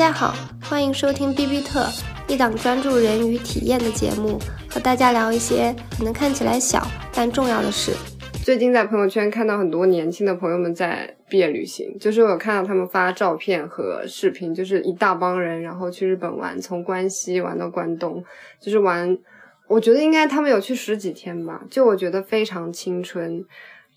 大家好，欢迎收听 B B 特，一档专注人与体验的节目，和大家聊一些可能看起来小但重要的事。最近在朋友圈看到很多年轻的朋友们在毕业旅行，就是我有看到他们发照片和视频，就是一大帮人，然后去日本玩，从关西玩到关东，就是玩。我觉得应该他们有去十几天吧，就我觉得非常青春，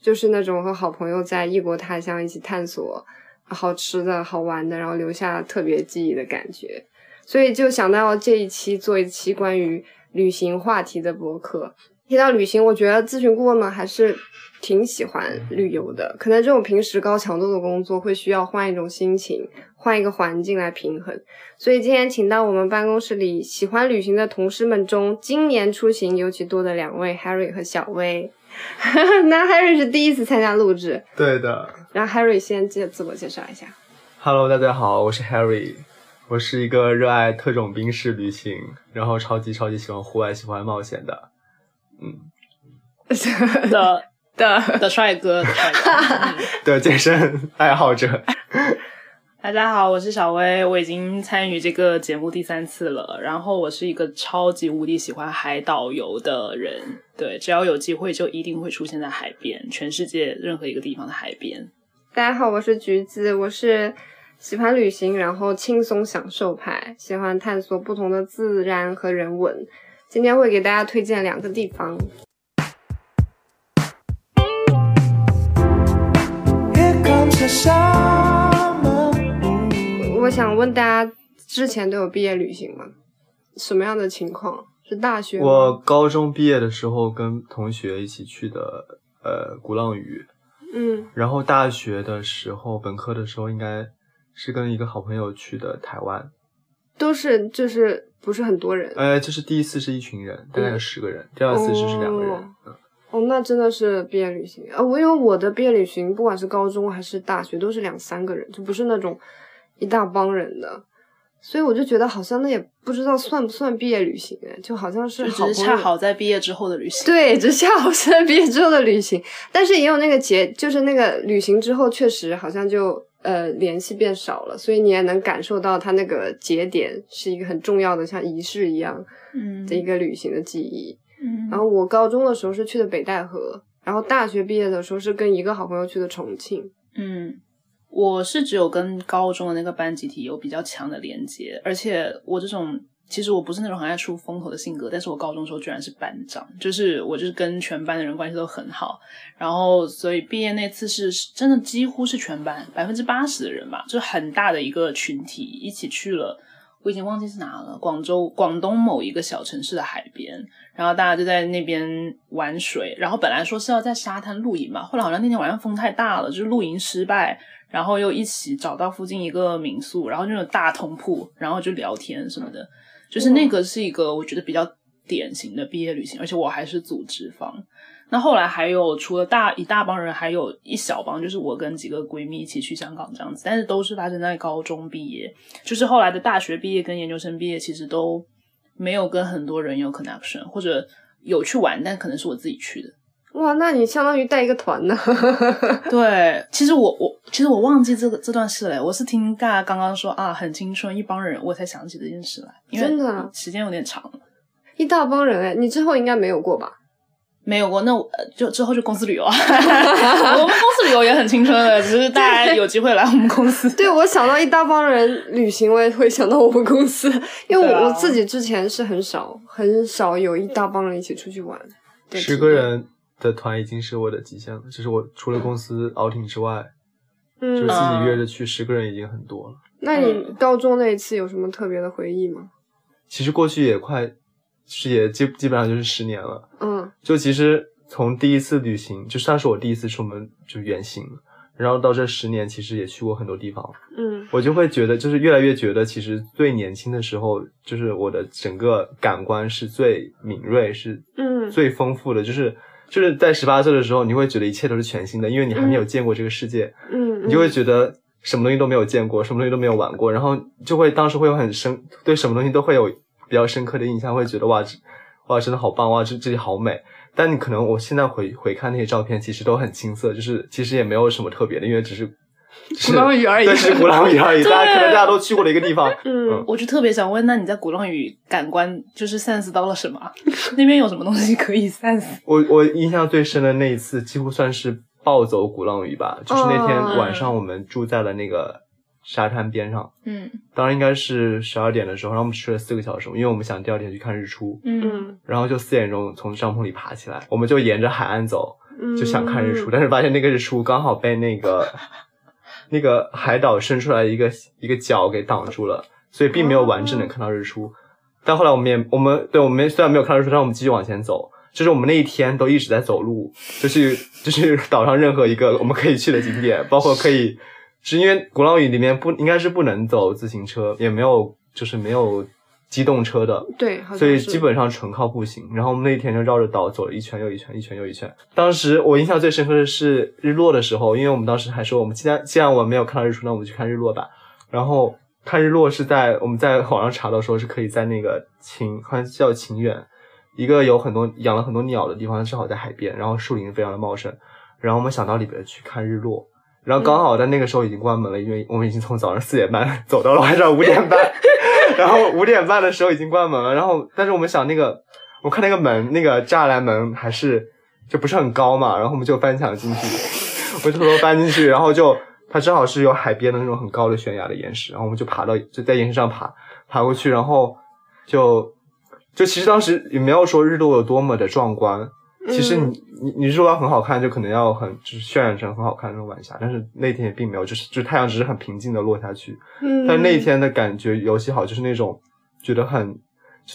就是那种和好朋友在异国他乡一起探索好吃的好玩的，然后留下特别记忆的感觉。所以就想到这一期做一期关于旅行话题的博客。提到旅行，我觉得咨询顾问们还是挺喜欢旅游的。可能这种平时高强度的工作会需要换一种心情，换一个环境来平衡。所以今天请到我们办公室里喜欢旅行的同事们中，今年出行尤其多的两位 Harry 和小薇。那 Harry 是第一次参加录制，对的。然后 Harry 先介自我介绍一下。Hello，大家好，我是 Harry，我是一个热爱特种兵式旅行，然后超级超级喜欢户外、喜欢冒险的。嗯，的的的帅哥，的 健身爱好者。大家好，我是小薇，我已经参与这个节目第三次了。然后我是一个超级无敌喜欢海岛游的人，对，只要有机会就一定会出现在海边，全世界任何一个地方的海边。大家好，我是橘子，我是喜欢旅行，然后轻松享受派，喜欢探索不同的自然和人文。今天会给大家推荐两个地方。我想问大家，之前都有毕业旅行吗？什么样的情况？是大学？我高中毕业的时候跟同学一起去的，呃，鼓浪屿。嗯。然后大学的时候，本科的时候应该是跟一个好朋友去的台湾。都是就是。不是很多人，呃，就是第一次是一群人，大概有十个人，第二次就是两个人。哦，那真的是毕业旅行啊！我因为我的毕业旅行，不管是高中还是大学，都是两三个人，就不是那种一大帮人的，所以我就觉得好像那也不知道算不算毕业旅行哎，就好像是只是恰好在毕业之后的旅行。对，只恰好是在毕业之后的旅行，但是也有那个节，就是那个旅行之后，确实好像就。呃，联系变少了，所以你也能感受到它那个节点是一个很重要的，像仪式一样，嗯，的一个旅行的记忆。嗯，然后我高中的时候是去的北戴河，然后大学毕业的时候是跟一个好朋友去的重庆。嗯，我是只有跟高中的那个班集体有比较强的连接，而且我这种。其实我不是那种很爱出风头的性格，但是我高中时候居然是班长，就是我就是跟全班的人关系都很好，然后所以毕业那次是真的几乎是全班百分之八十的人吧，就是很大的一个群体一起去了，我已经忘记是哪了，广州广东某一个小城市的海边，然后大家就在那边玩水，然后本来说是要在沙滩露营嘛，后来好像那天晚上风太大了，就是露营失败，然后又一起找到附近一个民宿，然后那种大通铺，然后就聊天什么的。就是那个是一个我觉得比较典型的毕业旅行，而且我还是组织方。那后来还有除了大一大帮人，还有一小帮，就是我跟几个闺蜜一起去香港这样子。但是都是发生在高中毕业，就是后来的大学毕业跟研究生毕业，其实都没有跟很多人有 connection，或者有去玩，但可能是我自己去的。哇，那你相当于带一个团呢？对，其实我我其实我忘记这个这段事了，我是听大家刚刚说啊，很青春一帮人，我才想起这件事来。真的，时间有点长了。一大帮人哎，你之后应该没有过吧？没有过，那我就之后就公司旅游啊。我们公司旅游也很青春的，只是大家有机会来我们公司。对，我想到一大帮人旅行，我也会想到我们公司，因为我我自己之前是很少很少有一大帮人一起出去玩，十个人。的团已经是我的极限了，就是我除了公司 outing 之外，嗯，就自己约着去十个人已经很多了。那你高中那一次有什么特别的回忆吗？其实过去也快，是也基基本上就是十年了。嗯，就其实从第一次旅行，就算是我第一次出门就远行，然后到这十年，其实也去过很多地方。嗯，我就会觉得，就是越来越觉得，其实最年轻的时候，就是我的整个感官是最敏锐，是嗯最丰富的，就是。就是在十八岁的时候，你会觉得一切都是全新的，因为你还没有见过这个世界，嗯，你就会觉得什么东西都没有见过，什么东西都没有玩过，然后就会当时会有很深，对什么东西都会有比较深刻的印象，会觉得哇，这哇真的好棒，哇这这里好美。但你可能我现在回回看那些照片，其实都很青涩，就是其实也没有什么特别的，因为只是 鼓浪屿而已对，是鼓浪屿而已。大家可能大家都去过的一个地方。嗯，我就特别想问，那你在鼓浪屿感官就是 sense 到了什么？那边有什么东西可以 sense？我我印象最深的那一次，几乎算是暴走鼓浪屿吧。就是那天哦晚上，我们住在了那个沙滩边上，嗯当然应该是十二点的时候，然后我们睡了四个小时，因为我们想第二天去看日出。嗯嗯然后就四点钟从帐篷里爬起来，我们就沿着海岸走，嗯，就想看日出，但是发现那个日出刚好被那个那个海岛伸出来一个一个角给挡住了，所以并没有完整的看到日出。但后来我们也我们对我们虽然没有看到日出，但我们继续往前走。就是我们那一天都一直在走路，就是就是岛上任何一个我们可以去的景点，包括可以，是因为鼓浪屿里面不应该是不能走自行车，也没有就是没有机动车的，对，所以基本上纯靠步行。然后我们那一天就绕着岛走了一圈又一圈，一圈又一圈。当时我印象最深刻的是日落的时候，因为我们当时还说，我们既然既然我们没有看到日出，那我们去看日落吧。然后看日落是在我们在网上查到说是可以在那个秦，好像叫秦远，一个有很多养了很多鸟的地方，正好在海边，然后树林非常的茂盛。然后我们想到里边去看日落。然后刚好在那个时候已经关门了，因为我们已经从早上四点半走到了晚上五点半，然后五点半的时候已经关门了。然后，但是我们想那个，我看那个门，那个栅栏门还是就不是很高嘛，然后我们就翻墙进去，我就偷偷翻进去，然后就它正好是有海边的那种很高的悬崖的岩石，然后我们就爬到就在岩石上爬爬过去，然后就就其实当时也没有说日落有多么的壮观，其实你你你日落要很好看，就可能要很就是渲染成很好看的那种晚霞，但是那天也并没有，就是就是太阳只是很平静的落下去。嗯，但那一天的感觉尤其好，就是那种觉得很，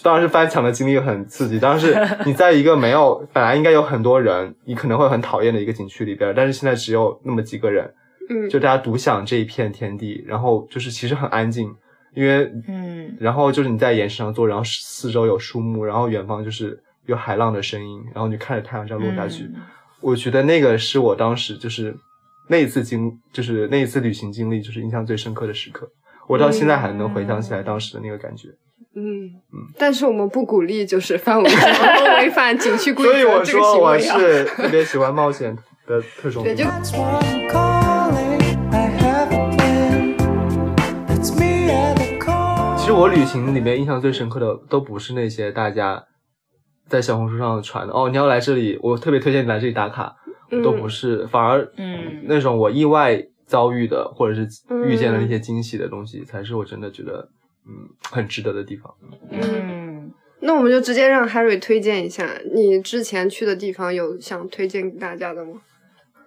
当然是翻墙的经历很刺激，当然是 你在一个没有本来应该有很多人，你可能会很讨厌的一个景区里边，但是现在只有那么几个人，嗯，就大家独享这一片天地，然后就是其实很安静，因为嗯。然后就是你在岩石上坐，然后四周有树木，然后远方就是有海浪的声音，然后你看着太阳这样落下去，嗯我觉得那个是我当时就是那一次经，就是那一次旅行经历，就是印象最深刻的时刻。我到现在还能回想起来当时的那个感觉。嗯嗯，但是我们不鼓励就是范围或违反景区规则所以我说我。是特别喜欢冒险的特种对，就兵。That's why I'm calling. I have a plan. That's me at the core. 其实我旅行里面印象最深刻的都不是那些大家在小红书上传的。哦，你要来这里，我特别推荐你来这里打卡，嗯都不是，反而嗯。那种我意外遭遇的或者是遇见的那嗯。些惊喜的东西，才是我真的觉得嗯很值得的地方。嗯，那我们就直接让 Harry 推荐一下你之前去的地方，有想推荐给大家的吗？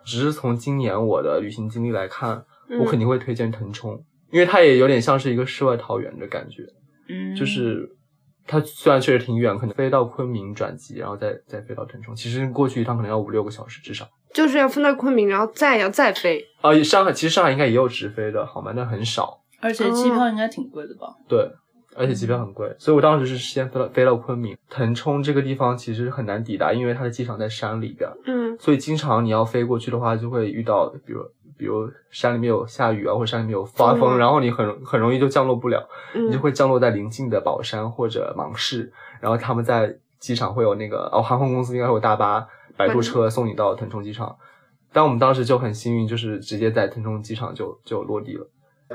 只是从今年我的旅行经历来看，嗯。我肯定会推荐腾冲，因为它也有点像是一个世外桃源的感觉，嗯。就是它虽然确实挺远，可能飞到昆明转机，然后再再飞到腾冲，其实过去一趟可能要五六个小时至少。就是要分到昆明，然后再要再飞。啊、上海其实上海应该也有直飞的好吗，但很少。而且机票应该挺贵的吧？对，而且机票很贵，所以我当时是先飞到飞到昆明。腾冲这个地方其实很难抵达，因为它的机场在山里边，嗯所以经常你要飞过去的话，就会遇到比如比如山里面有下雨啊，或者山里面有刮风，然后你很很容易就降落不了，嗯，你就会降落在临近的宝山或者芒市，然后他们在机场会有那个哦，航空公司应该会有大巴、摆渡车送你到腾冲机场。但我们当时就很幸运，就是直接在腾冲机场就就落地了。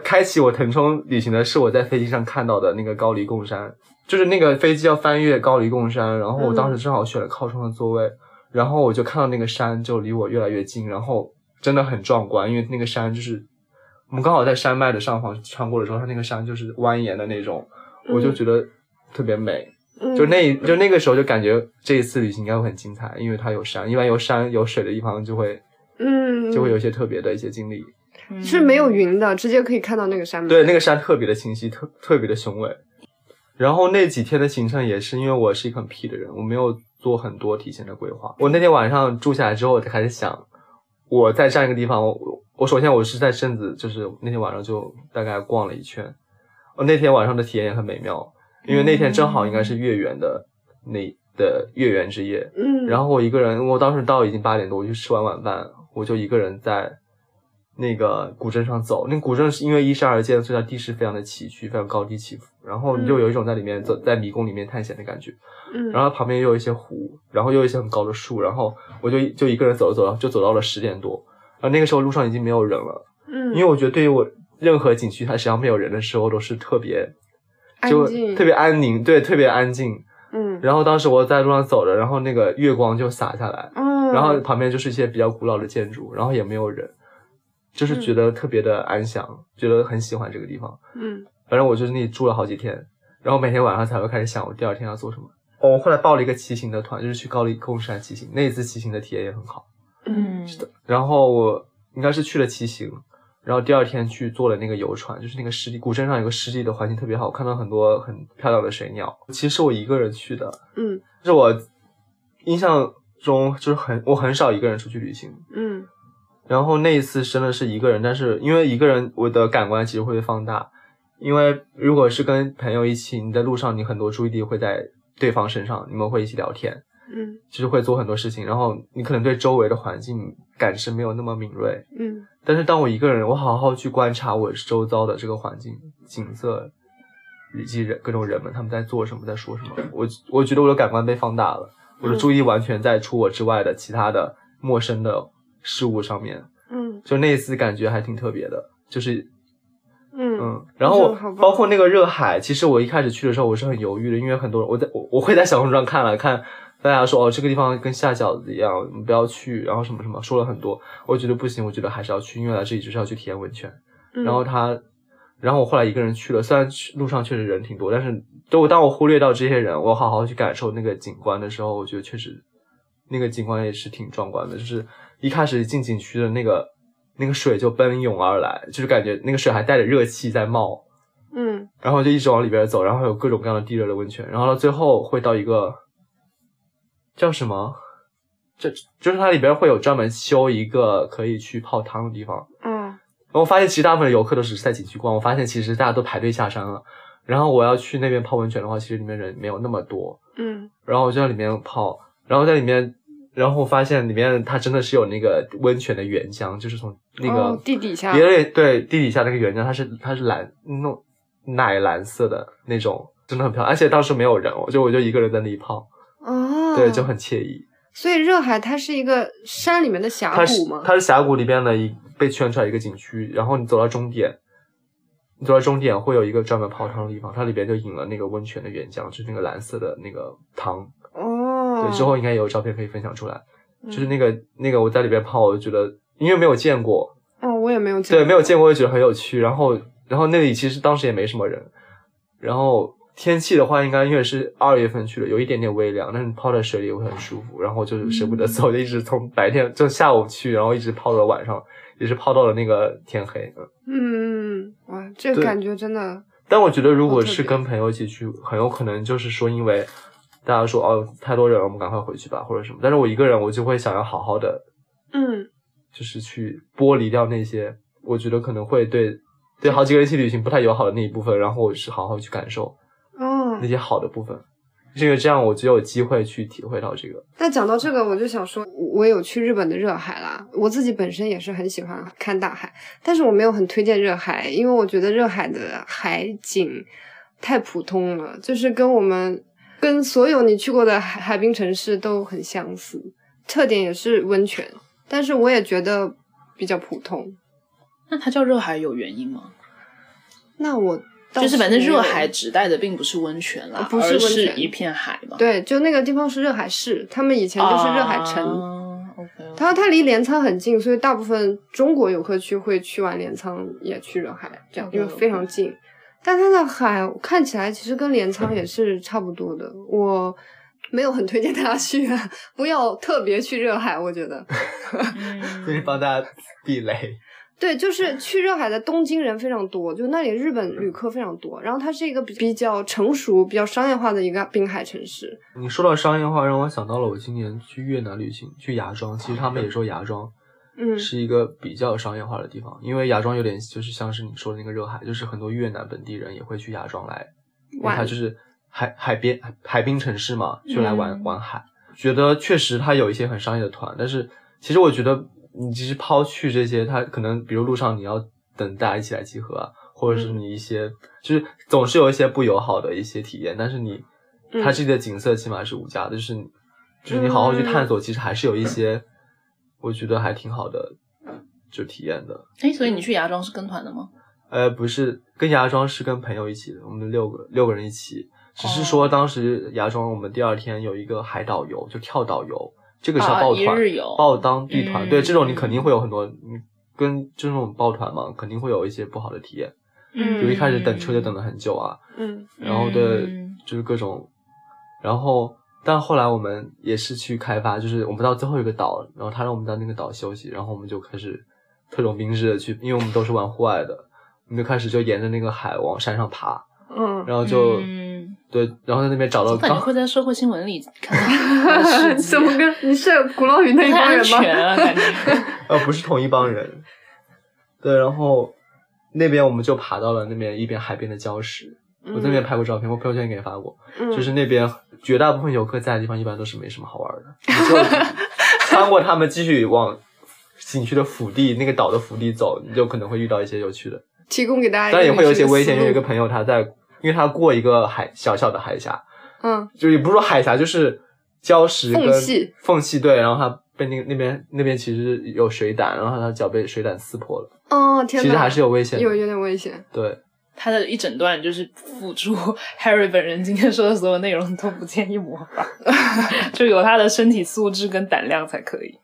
开启我腾冲旅行的是我在飞机上看到的那个高黎贡山，就是那个飞机要翻越高黎贡山，然后我当时正好选了靠窗的座位，然后我就看到那个山就离我越来越近，然后真的很壮观，因为那个山就是我们刚好在山脉的上方穿过的时候，它那个山就是蜿蜒的那种，我就觉得特别美。嗯就那就那个时候就感觉这一次旅行应该会很精彩，因为它有山，一般有山有水的地方就会嗯就会有一些特别的一些经历。是没有云的，直接可以看到那个山脉。对，那个山特别的清晰，特特别的雄伟。然后那几天的行程也是因为我是一个很屁的人，我没有做很多提前的规划。我那天晚上住下来之后，我就开始想，我在这样一个地方，我我首先我是在镇子，就是那天晚上就大概逛了一圈。我那天晚上的体验也很美妙，因为那天正好应该是月圆的那的月圆之夜。嗯，然后我一个人，我当时到已经八点多，我去吃完晚饭，我就一个人在那个古镇上走。那古镇是因为依山而建，所以它地势非常的崎岖，非常高低起伏。然后你就有一种在里面走在迷宫里面探险的感觉。嗯，然后旁边又有一些湖，然后又有一些很高的树，然后我就就一个人走着走着就走到了十点多，然后那个时候路上已经没有人了，嗯，因为我觉得对于我任何景区，它只要没有人的时候，都是特别就安静特别安宁，对，特别安静。嗯然后当时我在路上走着，然后那个月光就洒下来，嗯，然后旁边就是一些比较古老的建筑，然后也没有人，就是觉得特别的安详，觉得很喜欢这个地方。嗯反正我就是那里住了好几天，然后每天晚上才会开始想我第二天要做什么。哦我后来报了一个骑行的团，就是去高黎贡山骑行，那一次骑行的体验也很好。嗯，是的然后我应该是去了骑行，然后第二天去坐了那个游船，就是那个湿地古镇上有个湿地的环境特别好，看到很多很漂亮的水鸟。其实是我一个人去的，嗯是我印象中就是很我很少一个人出去旅行。嗯然后那一次真的是一个人，但是因为一个人，我的感官其实会被放大。因为如果是跟朋友一起，你在路上，你很多注意力会在对方身上，你们会一起聊天，嗯其实会做很多事情，然后你可能对周围的环境感知没有那么敏锐。嗯但是当我一个人，我好好去观察我周遭的这个环境、景色，以及人各种人们他们在做什么，在说什么，我我觉得我的感官被放大了，我的注意力完全在除我之外的其他的陌生的事物上面。嗯就那一次感觉还挺特别的，就是嗯嗯，然后包括那个热海，其实我一开始去的时候我是很犹豫的，因为很多人我在我我会在小红书上看了看，大家说哦这个地方跟下饺子一样，你不要去，然后什么什么说了很多，我觉得不行，我觉得还是要去，因为来这里就是要去体验温泉。嗯然后他，然后我后来一个人去了，虽然去路上确实人挺多，但是都当我忽略到这些人，我好好去感受那个景观的时候，我觉得确实那个景观也是挺壮观的。就是一开始进景区的那个那个水就奔涌而来，就是感觉那个水还带着热气在冒，嗯然后就一直往里边走，然后有各种各样的地热的温泉，然后到最后会到一个叫什么？这就是它里边会有专门修一个可以去泡汤的地方，嗯然后我发现其实大部分游客都只是在景区逛，我发现其实大家都排队下山了。然后我要去那边泡温泉的话，其实里面人没有那么多。嗯然后我就在里面泡，然后在里面，然后我发现里面它真的是有那个温泉的原浆，就是从那个、哦地底下别人对地底下那个原浆，它是它是蓝那种奶蓝色的那种，真的很漂亮。而且当时没有人，我就我就一个人在那里泡，哦，对，就很惬意。所以热海它是一个山里面的峡谷吗？它是峡谷里边的一被圈出来一个景区，然后你走到终点，你走到终点会有一个专门泡汤的地方，它里边就引了那个温泉的原浆，就是那个蓝色的那个汤。哦，对，之后应该也有照片可以分享出来。嗯。就是那个那个我在里边泡，我就觉得因为没有见过，哦，我也没有见对，没有见过，我就觉得很有趣。然后然后那里其实当时也没什么人，然后天气的话，应该因为是二月份去的，有一点点微凉，但是泡在水里会很舒服。然后就是舍不得走，就一直从白天就下午去，然后一直泡到晚上，也是泡到了那个天黑。嗯。嗯嗯嗯，哇，这个感觉真的，但我觉得如果是跟朋友一起去，很有可能就是说，因为大家说哦太多人了，我们赶快回去吧，或者什么。但是我一个人，我就会想要好好的，嗯就是去剥离掉那些我觉得可能会对对好几个人一起旅行不太友好的那一部分，然后我是好好去感受嗯那。些好的部分，是因为这样我就有机会去体会到这个。那讲到这个，我就想说，我有去日本的热海啦。我自己本身也是很喜欢看大海，但是我没有很推荐热海，因为我觉得热海的海景太普通了，就是跟我们跟所有你去过的海海滨城市都很相似，特点也是温泉，但是我也觉得比较普通。那它叫热海有原因吗？那我倒就是反正热海指代的并不是温泉啦，呃不是温而是泉一片海嘛。对，就那个地方是热海市，他们以前就是热海城。啊 OK，它它离镰仓很近，所以大部分中国游客去会去完镰仓也去热海，这样因为非常近。但它的海看起来其实跟镰仓也是差不多的，我没有很推荐大家去，啊，不要特别去热海，我觉得。就是嗯帮大家避雷。对，就是去热海的东京人非常多，就那里日本旅客非常多，然后它是一个比比较成熟、比较商业化的一个滨海城市。你说到商业化，让我想到了我今年去越南旅行，去芽庄。其实他们也说芽庄嗯。是一个比较商业化的地方，因为芽庄有点就是像是你说的那个热海，就是很多越南本地人也会去芽庄来，因为它就是海海边海海滨城市嘛，就来玩、嗯。玩海。觉得确实它有一些很商业的团，但是其实我觉得你其实抛去这些，它可能比如路上你要等大家一起来集合啊，或者是你一些、就是总是有一些不友好的一些体验，但是你嗯。它这里的景色起码是无价的，就是你就是你好好去探索，其实还是有一些我觉得还挺好的就体验的。哎，所以你去芽庄是跟团的吗？呃，不是，跟芽庄是跟朋友一起的，我们六个六个人一起。只是说当时芽庄我们第二天有一个海岛游，就跳岛游，这个是要啊报团，一日游报当地团。嗯对，这种你肯定会有很多，你跟这种报团嘛，肯定会有一些不好的体验。嗯就一开始等车就等了很久啊，嗯然后对，嗯就是各种，然后但后来我们也是去开发，就是我们到最后一个岛，然后他让我们到那个岛休息，然后我们就开始特种兵式的去，因为我们都是玩户外的，我们就开始就沿着那个海往山上爬，嗯，然后就、嗯对，然后在那边找到我感觉会在社会新闻里看到他的事迹怎么跟你是鼓浪屿那一帮人吗？全啊，感觉。呃不是同一帮人，对，然后那边我们就爬到了那边一边海边的礁石。我在那边拍过照片，我朋友圈也给你发过。嗯就是那边绝大部分游客在的地方，一般都是没什么好玩的。你只有 穿过他们继续往景区的腹地那个岛的腹地走，你就可能会遇到一些有趣的，提供给大家，当然也会有一些危险。因为有一个朋友他在，因为他过一个海小小的海峡，嗯就也不是说海峡，就是礁石跟缝隙缝隙对，然后他被那个那边那边其实有水胆，然后他脚被水胆撕破了，哦天，其实还是有危险的。有有点危险。对，他的一整段就是辅助 Harry 本人今天说的所有内容都不建议模仿，就有他的身体素质跟胆量才可以。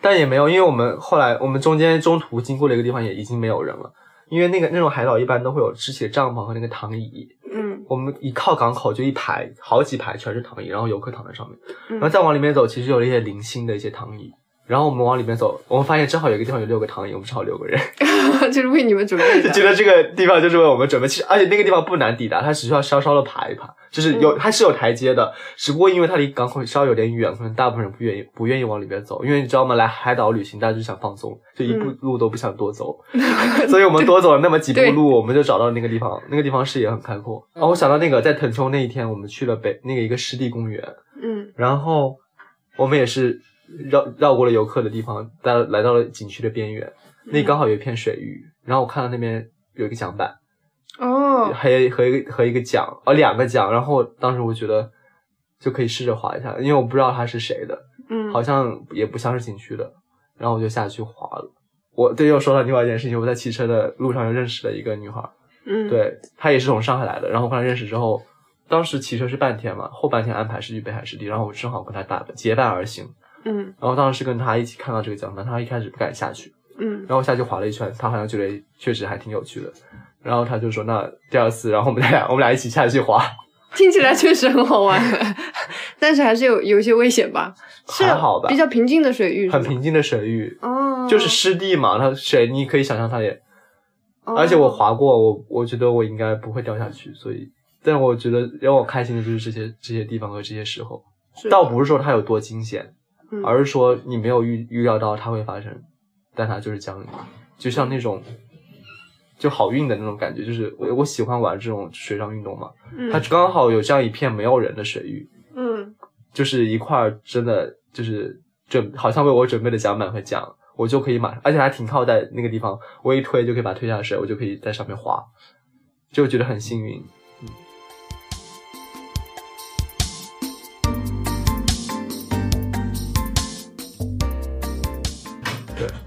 但也没有，因为我们后来我们中间中途经过了一个地方，也已经没有人了。因为那个那种海岛一般都会有支起的帐篷和那个躺椅，嗯我们一靠港口就一排好几排全是躺椅，然后游客躺在上面，嗯然后再往里面走，其实有了一些零星的一些躺椅，然后我们往里面走，我们发现正好有一个地方有六个躺椅，我们正好六个人，就是为你们准备的。觉得这个地方就是为我们准备。其实而且那个地方不难抵达，它只需要稍稍的爬一爬，就是有、它是有台阶的，只不过因为它离港口稍微有点远，可能大部分人不愿意不愿意往里面走，因为你知道吗？来海岛旅行大家就想放松，就一步路都不想多走，所以我们多走了那么几步路，我们就找到那个地方，那个地方视野很开阔。然后我想到那个在腾冲那一天，我们去了北那个一个湿地公园，嗯然后我们也是绕绕过了游客的地方，来来到了景区的边缘，那刚好有一片水域，然后我看到那边有一个桨板，哦。还有和一个和一个桨，哦两个桨，然后当时我觉得就可以试着划一下，因为我不知道它是谁的，嗯，好像也不像是景区的，然后我就下去划了。我对又说到另外一件事情，我在骑车的路上又认识了一个女孩，嗯。对她也是从上海来的，然后跟她认识之后，当时骑车是半天嘛，后半天安排是去北海湿地，然后我正好跟她打结伴而行，嗯。然后当时是跟他一起看到这个桨板，她一开始不敢下去，嗯。然后下去滑了一圈，他好像觉得确实还挺有趣的，然后他就说那第二次，然后我们俩 我们俩一起下去滑，听起来确实很好玩，但是还是有有一些危险吧？是还好吧。比较平静的水域，很平静的水域，哦，就是湿地嘛，它水你可以想象它也，哦，而且我滑过，我我觉得我应该不会掉下去，所以，但我觉得让我开心的就是这些这些地方和这些时候，倒不是说它有多惊险，嗯。而是说你没有预预料到它会发生，但它就是降临，就像那种就好运的那种感觉，就是我我喜欢玩这种水上运动嘛，嗯。它刚好有这样一片没有人的水域，嗯。就是一块儿真的就是准好像为我准备的桨板和桨，我就可以马上，而且还停靠在那个地方，我一推就可以把它推下水，我就可以在上面滑，就觉得很幸运。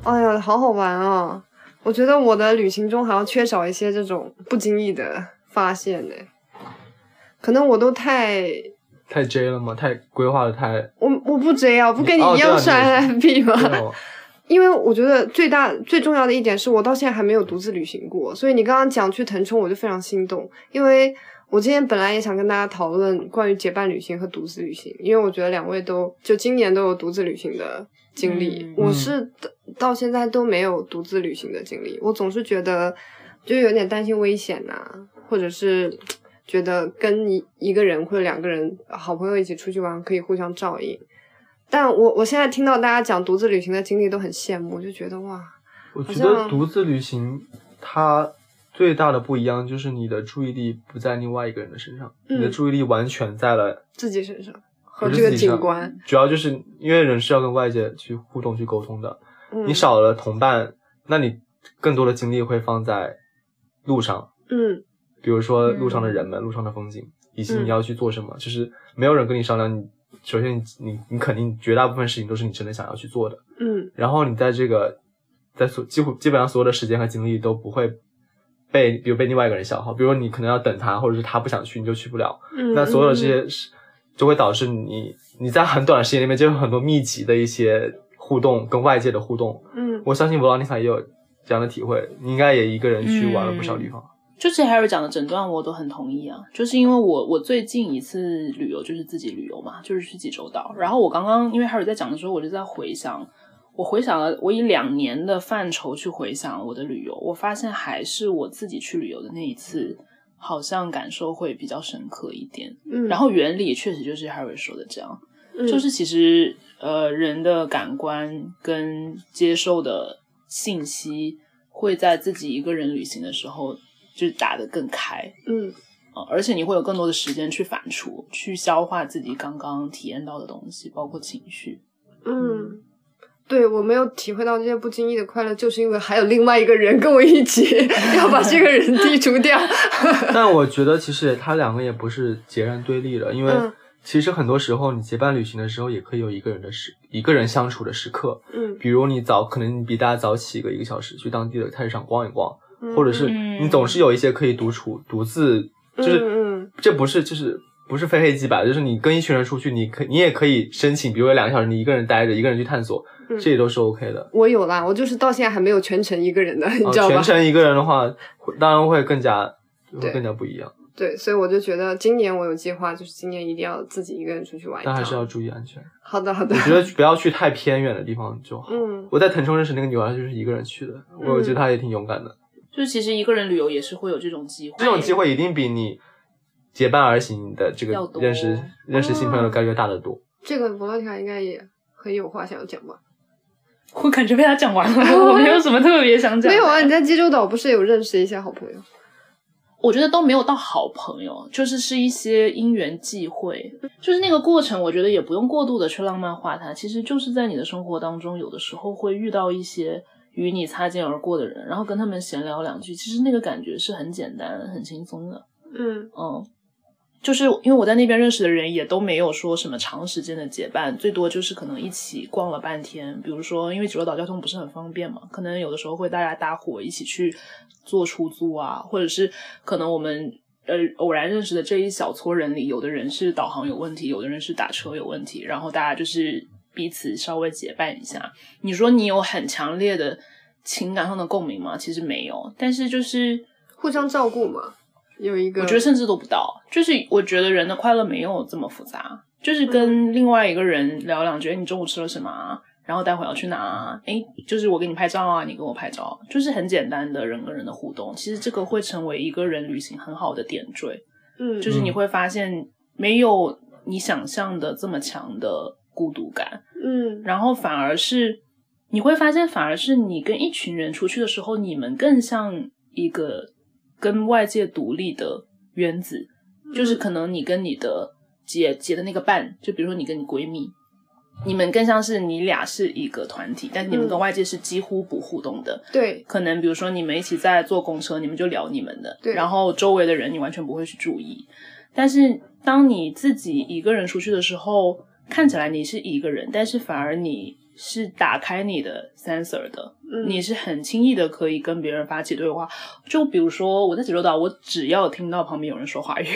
哎呀，好好玩啊！我觉得我的旅行中好像缺少一些这种不经意的发现呢。可能我都太太 J 了吗？太规划的太我我不 J 啊，我，不跟你一样哦对啊刷你 FB 吗？哦因为我觉得最大最重要的一点是我到现在还没有独自旅行过，所以你刚刚讲去腾冲，我就非常心动。因为我今天本来也想跟大家讨论关于结伴旅行和独自旅行，因为我觉得两位都就今年都有独自旅行的经历，嗯我是到到现在都没有独自旅行的经历。我总是觉得就有点担心危险呐、或者是觉得跟一一个人或者两个人好朋友一起出去玩可以互相照应。但我我现在听到大家讲独自旅行的经历都很羡慕，就觉得哇，我觉得独自旅行它最大的不一样就是你的注意力不在另外一个人的身上，嗯你的注意力完全在了自己身上和这个景观，主要就是因为人是要跟外界去互动、去沟通的。嗯。你少了同伴，那你更多的精力会放在路上，嗯。比如说路上的人们、路上的风景，以及嗯。你要去做什么。就是没有人跟你商量，你首先你你你肯定绝大部分事情都是你真的想要去做的。嗯。然后你在这个在所几乎基本上所有的时间和精力都不会被，比如被另外一个人消耗，比如说你可能要等他，或者是他不想去，你就去不了。嗯。那所有的这嗯些是就会导致你你在很短的时间里面就有很多密集的一些互动，跟外界的互动。嗯我相信罗朗妮卡也有这样的体会，你应该也一个人去玩了不少地方。就其实 Harry 讲的整段我都很同意啊，就是因为我我最近一次旅游就是自己旅游嘛，就是去济州岛。然后我刚刚因为 Harry 在讲的时候，我就在回想，我回想了我以两年的范畴去回想我的旅游，我发现还是我自己去旅游的那一次，好像感受会比较深刻一点。嗯，然后原理确实就是 Harry 说的这样，嗯就是其实呃人的感官跟接受的信息会在自己一个人旅行的时候就打得更开嗯啊、而且你会有更多的时间去反刍、去消化自己刚刚体验到的东西，包括情绪。嗯。对我没有体会到这些不经意的快乐，就是因为还有另外一个人跟我一起 要把这个人剔除掉。但我觉得其实他两个也不是截然对立的，因为嗯其实很多时候你结伴旅行的时候，也可以有一个人的时一个人相处的时刻。嗯比如你早可能你比大家早起个一个小时，去当地的菜市场逛一逛，嗯或者是嗯你总是有一些可以独处、独自，就是、嗯嗯这不是就是不是非黑即白，就是你跟一群人出去，你可你也可以申请，比如有两个小时你一个人待着，一个人去探索，嗯这也都是 OK 的。我有啦，我就是到现在还没有全程一个人的，你啊知道吧？全程一个人的话，会当然会更加更加不一样，对，所以我就觉得今年我有计划，就是今年一定要自己一个人出去玩一趟。但还是要注意安全。好的好的我。觉得不要去太偏远的地方就好。嗯我在腾冲认识那个女孩，就是一个人去的，我觉得她也挺勇敢的。就是其实一个人旅游也是会有这种机会，这种机会一定比你结伴而行的这个要多认识认识新朋友的概率大得多。这个博洛提卡应该也很有话想要讲吧？我感觉被他讲完了，我没有什么特别想讲。没有啊，你在济州岛不是有认识一些好朋友？我觉得都没有到好朋友，就是是一些因缘际会，就是那个过程，我觉得也不用过度的去浪漫化它，其实就是在你的生活当中，有的时候会遇到一些与你擦肩而过的人，然后跟他们闲聊两句，其实那个感觉是很简单、很轻松的，嗯嗯。就是因为我在那边认识的人也都没有说什么长时间的结伴，最多就是可能一起逛了半天。比如说，因为济州岛交通不是很方便嘛，可能有的时候会大家搭伙一起去坐出租啊，或者是可能我们呃偶然认识的这一小撮人里，有的人是导航有问题，有的人是打车有问题，然后大家就是彼此稍微结伴一下。你说你有很强烈的情感上的共鸣吗？其实没有，但是就是互相照顾嘛，有一个我觉得甚至都不到，就是我觉得人的快乐没有这么复杂，就是跟另外一个人聊两句，哎你中午吃了什么啊？然后待会要去哪啊？哎，就是我给你拍照啊，你给我拍照，就是很简单的人跟人的互动。其实这个会成为一个人旅行很好的点缀，嗯就是你会发现没有你想象的这么强的孤独感，嗯然后反而是你会发现，反而是你跟一群人出去的时候，你们更像一个跟外界独立的原子，就是可能你跟你的结结的那个伴，就比如说你跟你闺蜜，你们更像是你俩是一个团体，但是你们嗯跟外界是几乎不互动的。对可能比如说你们一起在坐公车，你们就聊你们的，对然后周围的人你完全不会去注意。但是当你自己一个人出去的时候，看起来你是一个人，但是反而你是打开你的 sensor 的，嗯你是很轻易的可以跟别人发起对话。就比如说我在济州岛，我只要听到旁边有人说华语，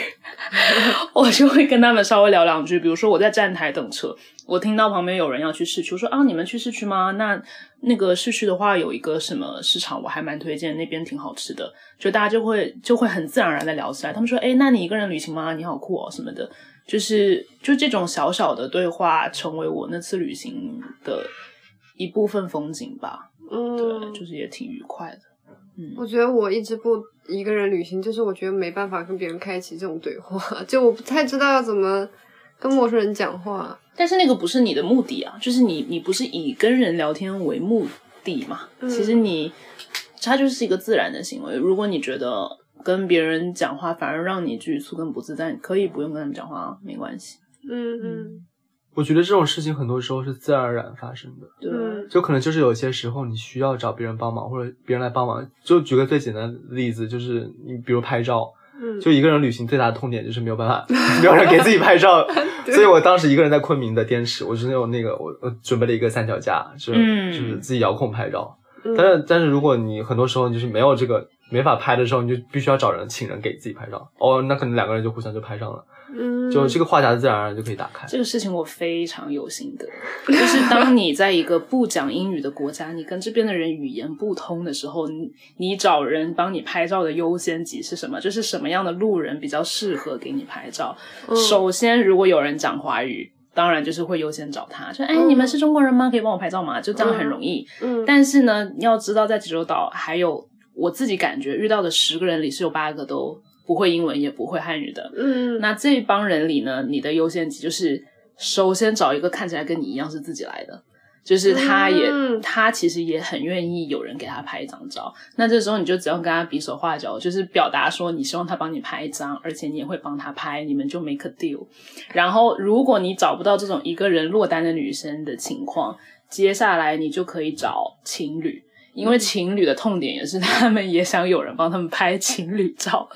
我就会跟他们稍微聊两句。比如说我在站台等车，我听到旁边有人要去市区，我说啊，你们去市区吗？那那个市区的话有一个什么市场，我还蛮推荐，那边挺好吃的。就大家就会就会很自然而然的聊起来。他们说，哎，那你一个人旅行吗？你好酷哦，什么的。就是就这种小小的对话，成为我那次旅行的一部分风景吧。对，嗯，就是也挺愉快的。嗯，我觉得我一直不一个人旅行，就是我觉得没办法跟别人开启这种对话，就我不太知道要怎么跟陌生人讲话。但是那个不是你的目的啊，就是你你不是以跟人聊天为目的嘛？嗯其实你它就是一个自然的行为。如果你觉得跟别人讲话反而让你局促跟不自在，你可以不用跟他们讲话啊，没关系。嗯嗯我觉得这种事情很多时候是自然而然发生的，对，嗯就可能就是有些时候你需要找别人帮忙，或者别人来帮忙。就举个最简单的例子，就是你比如拍照，嗯，就一个人旅行最大的痛点就是没有办法，没有人给自己拍照，所以我当时一个人在昆明的滇池，我是那种那个我我准备了一个三脚架，就是、嗯就是自己遥控拍照，嗯但是但是如果你很多时候就是没有这个没法拍的时候，你就必须要找人请人给自己拍照。哦，那可能两个人就互相就拍上了，嗯，就这个话匣子自然而然就可以打开。这个事情我非常有心得，就是当你在一个不讲英语的国家，你跟这边的人语言不通的时候，你你找人帮你拍照的优先级是什么？就是什么样的路人比较适合给你拍照？嗯首先，如果有人讲华语。当然，就是会优先找他，说：“哎，嗯你们是中国人吗？可以帮我拍照吗？”就这样很容易。嗯，但是呢，你要知道，在济州岛还有我自己感觉遇到的十个人里是有八个都不会英文，也不会汉语的。嗯，那这帮人里呢，你的优先级就是首先找一个看起来跟你一样是自己来的，就是他也、嗯他其实也很愿意有人给他拍一张照。那这时候你就只要跟他比手画脚，就是表达说你希望他帮你拍一张，而且你也会帮他拍，你们就 make a deal。然后如果你找不到这种一个人落单的女生的情况，接下来你就可以找情侣。因为情侣的痛点也是他们也想有人帮他们拍情侣照，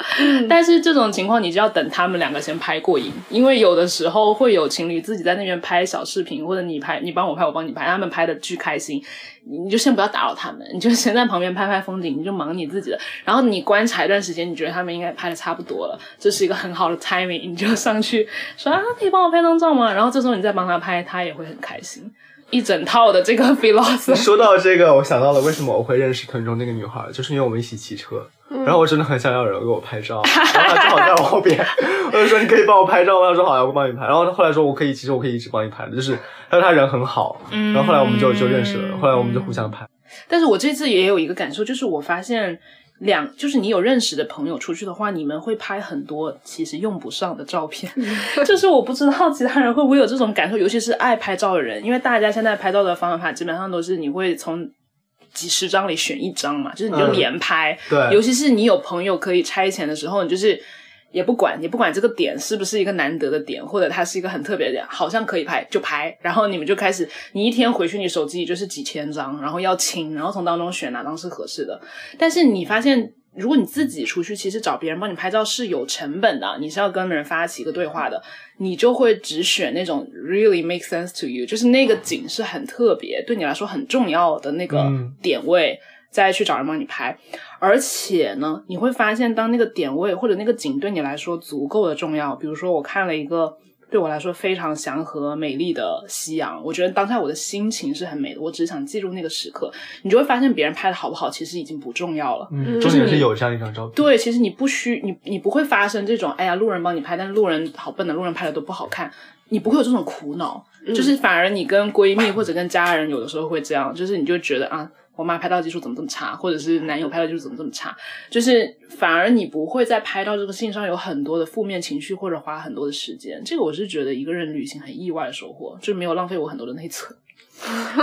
但是这种情况你就要等他们两个先拍过瘾，因为有的时候会有情侣自己在那边拍小视频，或者你拍你帮我拍我帮你拍，他们拍的巨开心，你你就先不要打扰他们，你就先在旁边拍拍风景，你就忙你自己的。然后你观察一段时间，你觉得他们应该拍的差不多了，这是一个很好的 timing，你就上去说啊，可以帮我拍张照吗？然后这时候你再帮他拍，他也会很开心。一整套的这个 philosophy，说到这个，我想到了为什么我会认识屯中那个女孩，就是因为我们一起骑车，然后我真的很想要有人给我拍照，然后她正好在我后边，我就说你可以帮我拍照吗，她说好呀，我帮你拍，然后她后来说我可以，其实我可以一直帮你拍的，就是她说她人很好，然后后来我们就就认识了，后来我们就互相拍，但是我这次也有一个感受，就是我发现两，就是你有认识的朋友出去的话，你们会拍很多其实用不上的照片。就是我不知道其他人会不会有这种感受，尤其是爱拍照的人，因为大家现在拍照的方法基本上都是你会从。几十张里选一张嘛，就是你就嗯连拍，对尤其是你有朋友可以差遣的时候，你就是也不管，也不管这个点是不是一个难得的点，或者它是一个很特别的点，好像可以拍就拍，然后你们就开始，你一天回去你手机里就是几千张，然后要清，然后从当中选哪张是合适的。但是你发现，如果你自己出去，其实找别人帮你拍照是有成本的，你是要跟人发起一个对话的，你就会只选那种 really make sense to you，就是那个景是很特别，对你来说很重要的那个嗯点位。再去找人帮你拍，而且呢，你会发现，当那个点位或者那个景对你来说足够的重要，比如说我看了一个对我来说非常祥和美丽的夕阳，我觉得当下我的心情是很美的，我只是想记录那个时刻，你就会发现别人拍的好不好，其实已经不重要了。嗯，就是你重点是有这样一张照片，对，其实你不需你你不会发生这种，哎呀，路人帮你拍，但是路人好笨的，路人拍的都不好看，你不会有这种苦恼，就是反而你跟闺蜜或者跟家人有的时候会这样，就是你就觉得啊。我妈拍照技术怎么这么差，或者是男友拍照技术怎么这么差，就是反而你不会在拍照这个事情上有很多的负面情绪，或者花很多的时间。这个我是觉得一个人旅行很意外的收获，就是没有浪费我很多的内存。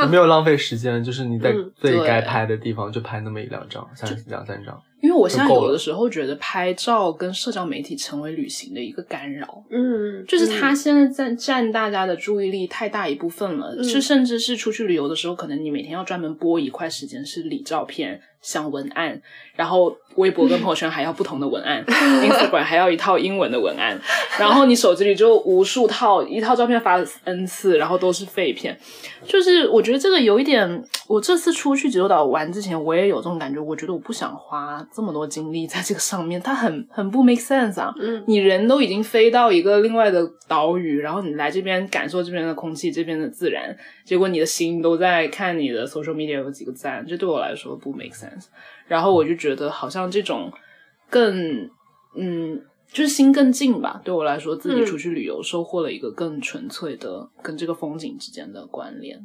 你 没有浪费时间，就是你在最该拍的地方就拍那么一两张、三两三张，因为我现在有的时候觉得拍照跟社交媒体成为旅行的一个干扰，嗯，就是它现在占占大家的注意力太大一部分了，嗯。就甚至是出去旅游的时候，可能你每天要专门拨一块时间是理照片、想文案，然后微博跟朋友圈还要不同的文案，Instagram 还要一套英文的文案，然后你手机里就无数套，一套照片发了 n 次，然后都是废片，就是我觉得这个有一点，我这次出去济州岛玩之前，我也有这种感觉，我觉得我不想花这么多精力在这个上面，它很 很不 make sense 啊。嗯你人都已经飞到一个另外的岛屿，然后你来这边感受这边的空气、这边的自然，结果你的心都在看你的 social media 有几个赞，这对我来说不 make sense。然后我就觉得好像这种更嗯。就是心更近吧，对我来说，自己嗯出去旅游收获了一个更纯粹的跟这个风景之间的关联。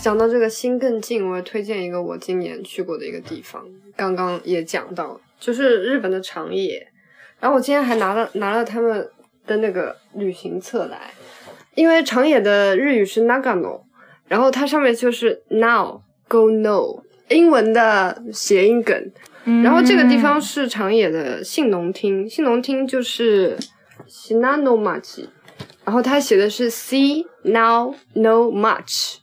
想到这个心更近，我也推荐一个我今年去过的一个地方，刚刚也讲到，就是日本的长野。然后我今天还拿了拿了他们的那个旅行册来，因为长野的日语是 Nagano，然后它上面就是 Now Go No，英文的谐音梗。然后这个地方是长野的信浓町，信浓町就是 Shinano Machi，然后他写的是 See now know much，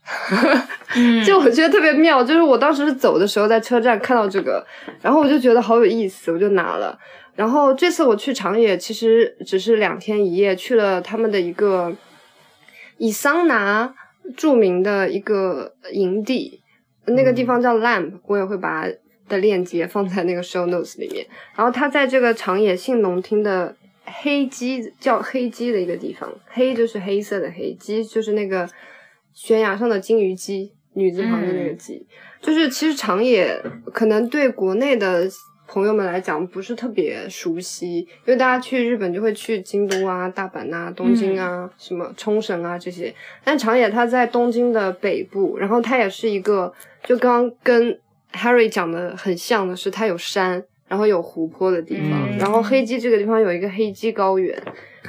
就我觉得特别妙。就是我当时是走的时候在车站看到这个，然后我就觉得好有意思，我就拿了。然后这次我去长野，其实只是两天一夜，去了他们的一个以桑拿著名的一个营地，那个地方叫 Lamp，我也会把它的链接放在那个 show notes 里面。然后他在这个长野信浓町的黑鸡叫黑鸡的一个地方，黑就是黑色的黑，鸡就是那个悬崖上的金鱼姬，女字旁的那个鸡。就是其实长野可能对国内的朋友们来讲不是特别熟悉，因为大家去日本就会去京都啊、大阪啊、东京啊、什么冲绳啊这些。但长野它在东京的北部，然后它也是一个，就刚刚跟 Harry 讲的很像的是，它有山，然后有湖泊的地方。嗯然后黑鸡这个地方有一个黑鸡高原，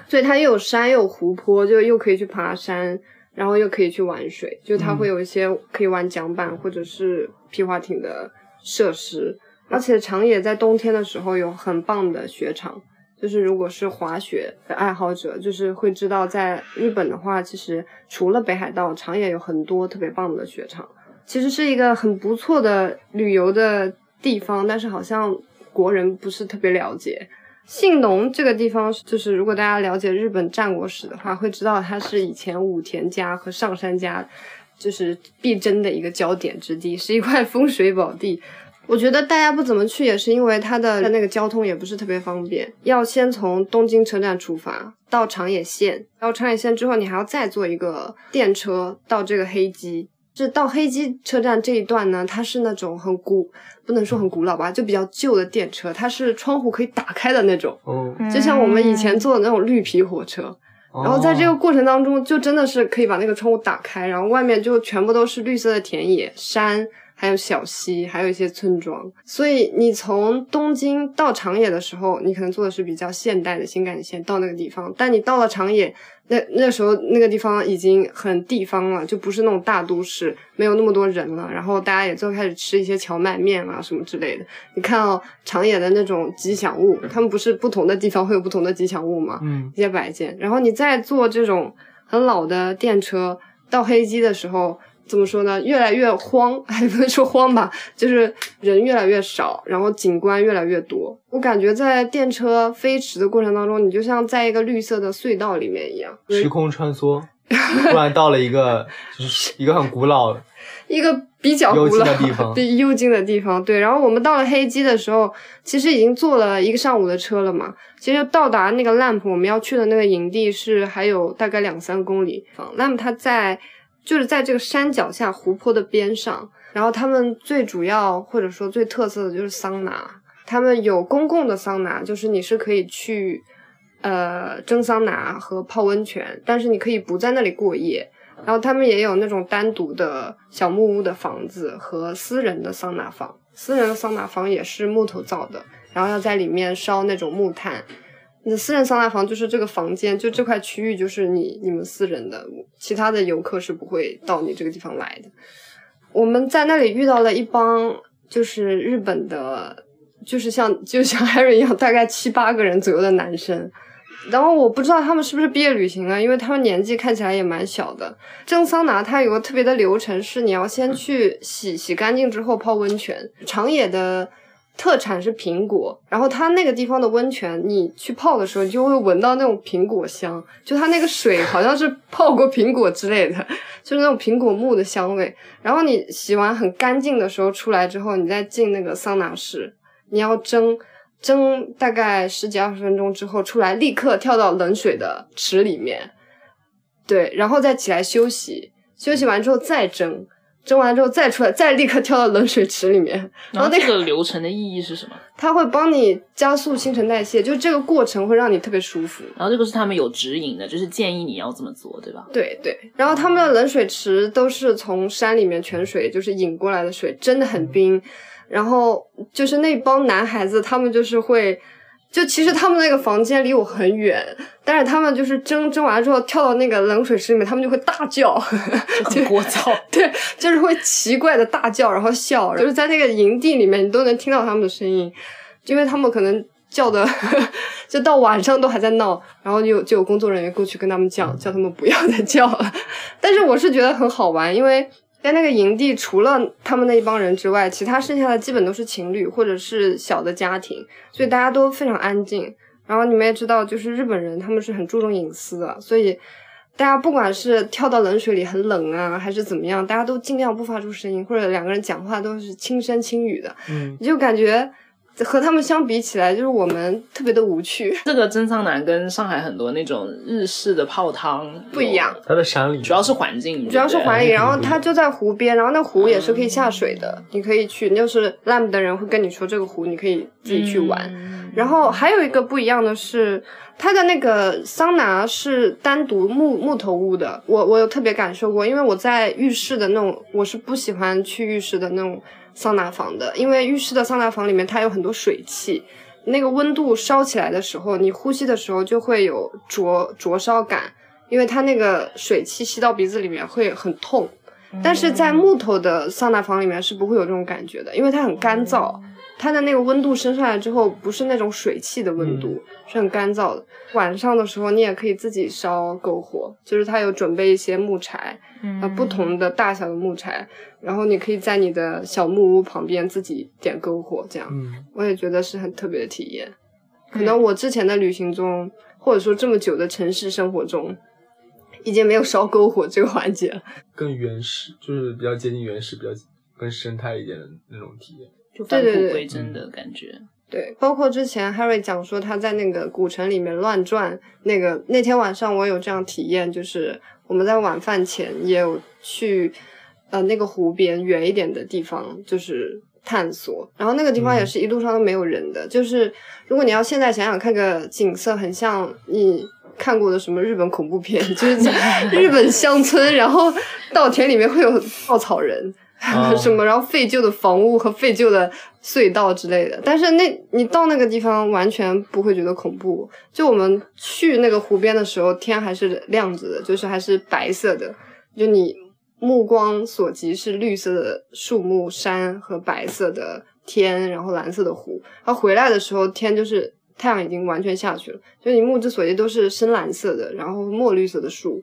所以它又有山又有湖泊，就又可以去爬山，然后又可以去玩水，就它会有一些可以玩桨板或者是皮划艇的设施。而且长野在冬天的时候有很棒的雪场，就是如果是滑雪的爱好者，就是会知道，在日本的话，其实除了北海道，长野有很多特别棒的雪场，其实是一个很不错的旅游的地方，但是好像国人不是特别了解。信浓这个地方，就是如果大家了解日本战国史的话，会知道它是以前武田家和上杉家就是必争的一个焦点之地，是一块风水宝地。我觉得大家不怎么去，也是因为它的那个交通也不是特别方便，要先从东京车站出发到长野县，到长野县之后，你还要再坐一个电车到这个黑鸡。这到黑鸡车站这一段呢，它是那种很古，不能说很古老吧，就比较旧的电车，它是窗户可以打开的那种，哦，就像我们以前坐的那种绿皮火车。然后在这个过程当中，就真的是可以把那个窗户打开，然后外面就全部都是绿色的田野、山，还有小溪，还有一些村庄。所以你从东京到长野的时候，你可能坐的是比较现代的新干线到那个地方，但你到了长野，那那时候那个地方已经很地方了，就不是那种大都市，没有那么多人了。然后大家也就开始吃一些荞麦面啊什么之类的。你看到、长野的那种吉祥物，他们不是不同的地方会有不同的吉祥物吗？嗯一些摆件，然后你再坐这种很老的电车到黑鸡的时候，怎么说呢？越来越荒，还不能说荒吧，就是人越来越少，然后景观越来越多。我感觉在电车飞驰的过程当中，你就像在一个绿色的隧道里面一样，时空穿梭，突然到了一个就是一个很古老，一个比较古幽静老的地方 对幽静的地方。对，然后我们到了黑鸡的时候，其实已经坐了一个上午的车了嘛。其实到达那个 Lamp 我们要去的那个营地是还有大概两三公里。Lamp 它在就是在这个山脚下湖泊的边上，然后他们最主要或者说最特色的就是桑拿，他们有公共的桑拿，就是你是可以去呃蒸桑拿和泡温泉，但是你可以不在那里过夜。然后他们也有那种单独的小木屋的房子和私人的桑拿房，私人的桑拿房也是木头造的，然后要在里面烧那种木炭。你私人桑拿房就是这个房间，就这块区域就是你你们私人的，其他的游客是不会到你这个地方来的。我们在那里遇到了一帮就是日本的，就是像就像 Harry 一样，大概七八个人左右的男生。然后我不知道他们是不是毕业旅行啊，因为他们年纪看起来也蛮小的。蒸桑拿它有个特别的流程，是你要先去洗洗干净之后泡温泉。长野的特产是苹果，然后它那个地方的温泉，你去泡的时候，你就会闻到那种苹果香，就它那个水好像是泡过苹果之类的，就是那种苹果木的香味。然后你洗完很干净的时候出来之后，你再进那个桑拿室，你要蒸。蒸大概十几二十分钟之后出来，立刻跳到冷水的池里面，对，然后再起来休息，休息完之后再蒸，蒸完之后再出来，再立刻跳到冷水池里面，然然后后那个流程的意义是什么？它会帮你加速新陈代谢，就这个过程会让你特别舒服。然后这个是他们有指引的，就是建议你要这么做，对吧？对对，然后他们的冷水池都是从山里面泉水就是引过来的水，真的很冰。然后就是那帮男孩子，他们就是会，就其实他们那个房间离我很远，但是他们就是蒸蒸完之后跳到那个冷水池里面，他们就会大叫，就很 聒噪。对，就是会奇怪的大叫，然后笑，就是在那个营地里面，你都能听到他们的声音，因为他们可能叫的，就到晚上都还在闹，然后就有就有工作人员过去跟他们讲，叫他们不要再叫了。但是我是觉得很好玩，因为在那个营地，除了他们那一帮人之外，其他剩下的基本都是情侣或者是小的家庭，所以大家都非常安静。然后你们也知道，就是日本人他们是很注重隐私的，所以大家不管是跳到冷水里很冷啊，还是怎么样，大家都尽量不发出声音，或者两个人讲话都是轻声轻语的，嗯，你就感觉和他们相比起来，就是我们特别的无趣。这个蒸桑拿跟上海很多那种日式的泡汤不一样，它的山里，主要是环境，主要是环境，然后它就在湖边，然后那湖也是可以下水的，你可以去。就是 LAM 的人会跟你说这个湖你可以自己去玩。嗯然后还有一个不一样的是，它的那个桑拿是单独木木头屋的，我我有特别感受过，因为我在浴室的那种，我是不喜欢去浴室的那种桑拿房的，因为浴室的桑拿房里面它有很多水汽。那个温度烧起来的时候，你呼吸的时候就会有灼灼烧感，因为它那个水汽吸到鼻子里面会很痛。但是在木头的桑拿房里面是不会有这种感觉的，因为它很干燥，它的那个温度升上来之后，不是那种水汽的温度，是很干燥的。晚上的时候，你也可以自己烧篝火，就是它有准备一些木柴，啊，不同的大小的木柴，然后你可以在你的小木屋旁边自己点篝火，这样，嗯，我也觉得是很特别的体验。可能我之前的旅行中，或者说这么久的城市生活中，已经没有烧篝火这个环节了。更原始，就是比较接近原始，比较更生态一点的那种体验。就返璞归真的感觉。对，包括之前 Harry 讲说他在那个古城里面乱转，那个那天晚上我有这样体验，就是我们在晚饭前也有去呃那个湖边远一点的地方，就是探索，然后那个地方也是一路上都没有人的，就是如果你要现在想想看个景色，很像你。看过的什么日本恐怖片，就是在 日本乡村，然后稻田里面会有稻草人，哦 什么，然后废旧的房屋和废旧的隧道之类的。但是那你到那个地方完全不会觉得恐怖。就我们去那个湖边的时候，天还是亮着的，就是还是白色的，就你目光所及是绿色的树木、山和白色的天，然后蓝色的湖。然后回来的时候，天就是太阳已经完全下去了，就你目之所及都是深蓝色的，然后墨绿色的树。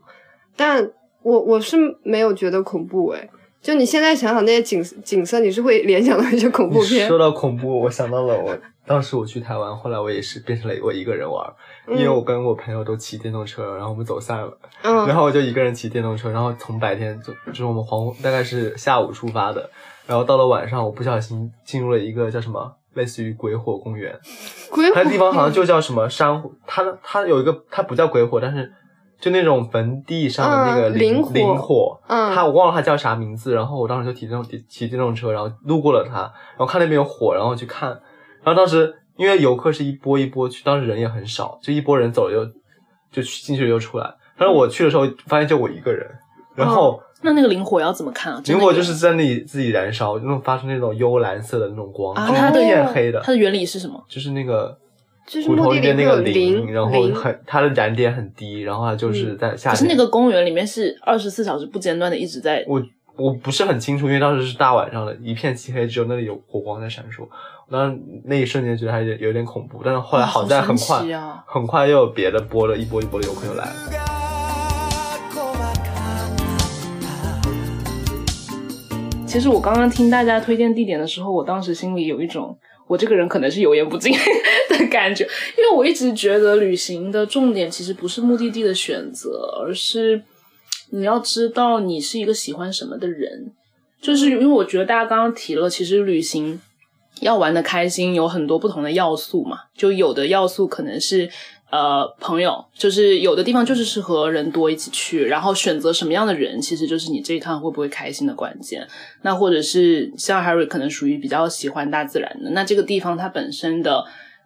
但我我是没有觉得恐怖诶，就你现在想想那些景景色，你是会联想到一些恐怖片说。到恐怖，我想到了我当时我去台湾，后来我也是变成了我一个人玩，因为我跟我朋友都骑电动车，然后我们走散了，嗯，然后我就一个人骑电动车，然后从白天就就是我们黄大概是下午出发的，然后到了晚上，我不小心进入了一个叫什么类似于鬼火公园，鬼它的地方好像就叫什么山火，它它有一个它不叫鬼火，但是就那种坟地上的那个嗯灵灵火。灵火，嗯。它我忘了它叫啥名字，然后我当时就骑电动骑电动车，然后路过了它，然后看那边有火，然后去看，然后当时因为游客是一波一波去，当时人也很少，就一波人走了就就去进去就出来，但是我去的时候发现就我一个人，然后那那个灵火要怎么看啊？灵火就是在那里自己燃烧，那种发出那种幽蓝色的那种光，啊，就它的变黑的，它的原理是什么？就是那个就是骨头里面那个磷，然后很它的燃点很低，然后它就是在夏天。可是那个公园里面是二十四小时不间断的一直在。我我不是很清楚，因为当时是大晚上的，一片漆黑，只有那里有火光在闪烁。我当时那一瞬间觉得还有点有点恐怖，但是后来好在很快、很快又有别的波了，一波一波的游客又来了。其实我刚刚听大家推荐地点的时候，我当时心里有一种我这个人可能是油盐不进 的感觉，因为我一直觉得旅行的重点其实不是目的地的选择，而是你要知道你是一个喜欢什么的人。就是因为我觉得大家刚刚提了，其实旅行要玩的开心有很多不同的要素嘛，就有的要素可能是呃朋友，就是有的地方就是适合人多一起去，然后选择什么样的人，其实就是你这一趟会不会开心的关键。那或者是像 Harry 可能属于比较喜欢大自然的，那这个地方它本身的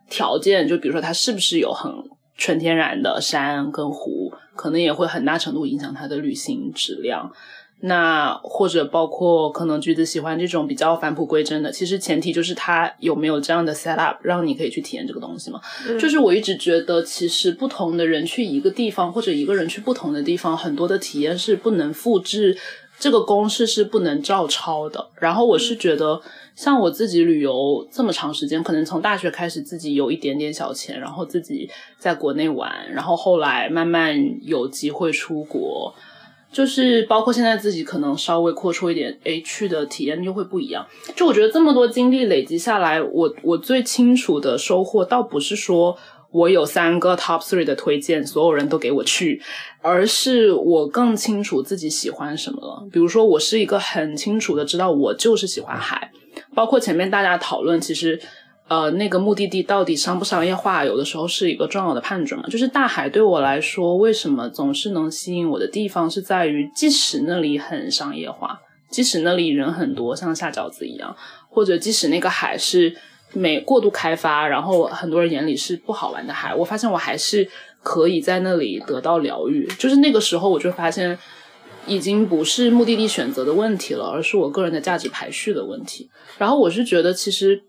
条件，就比如说它是不是有很纯天然的山跟湖，可能也会很大程度影响它的旅行质量。那或者包括可能橘子喜欢这种比较返璞归真的，其实前提就是他有没有这样的 set up 让你可以去体验这个东西嘛。就是我一直觉得，其实不同的人去一个地方，或者一个人去不同的地方，很多的体验是不能复制，这个公式是不能照抄的。然后我是觉得，像我自己旅游这么长时间，可能从大学开始自己有一点点小钱，然后自己在国内玩，然后后来慢慢有机会出国。就是包括现在自己可能稍微扩出一点，诶，去的体验又会不一样。就我觉得这么多经历累积下来，我我最清楚的收获，倒不是说我有三个 top three 的推荐，所有人都给我去，而是我更清楚自己喜欢什么了。比如说，我是一个很清楚的知道我就是喜欢海，包括前面大家讨论，其实。呃，那个目的地到底商不商业化，有的时候是一个重要的判准嘛。就是大海对我来说，为什么总是能吸引我的地方，是在于即使那里很商业化，即使那里人很多，像下饺子一样，或者即使那个海是没过度开发，然后很多人眼里是不好玩的海，我发现我还是可以在那里得到疗愈。就是那个时候，我就发现已经不是目的地选择的问题了，而是我个人的价值排序的问题。然后我是觉得，其实。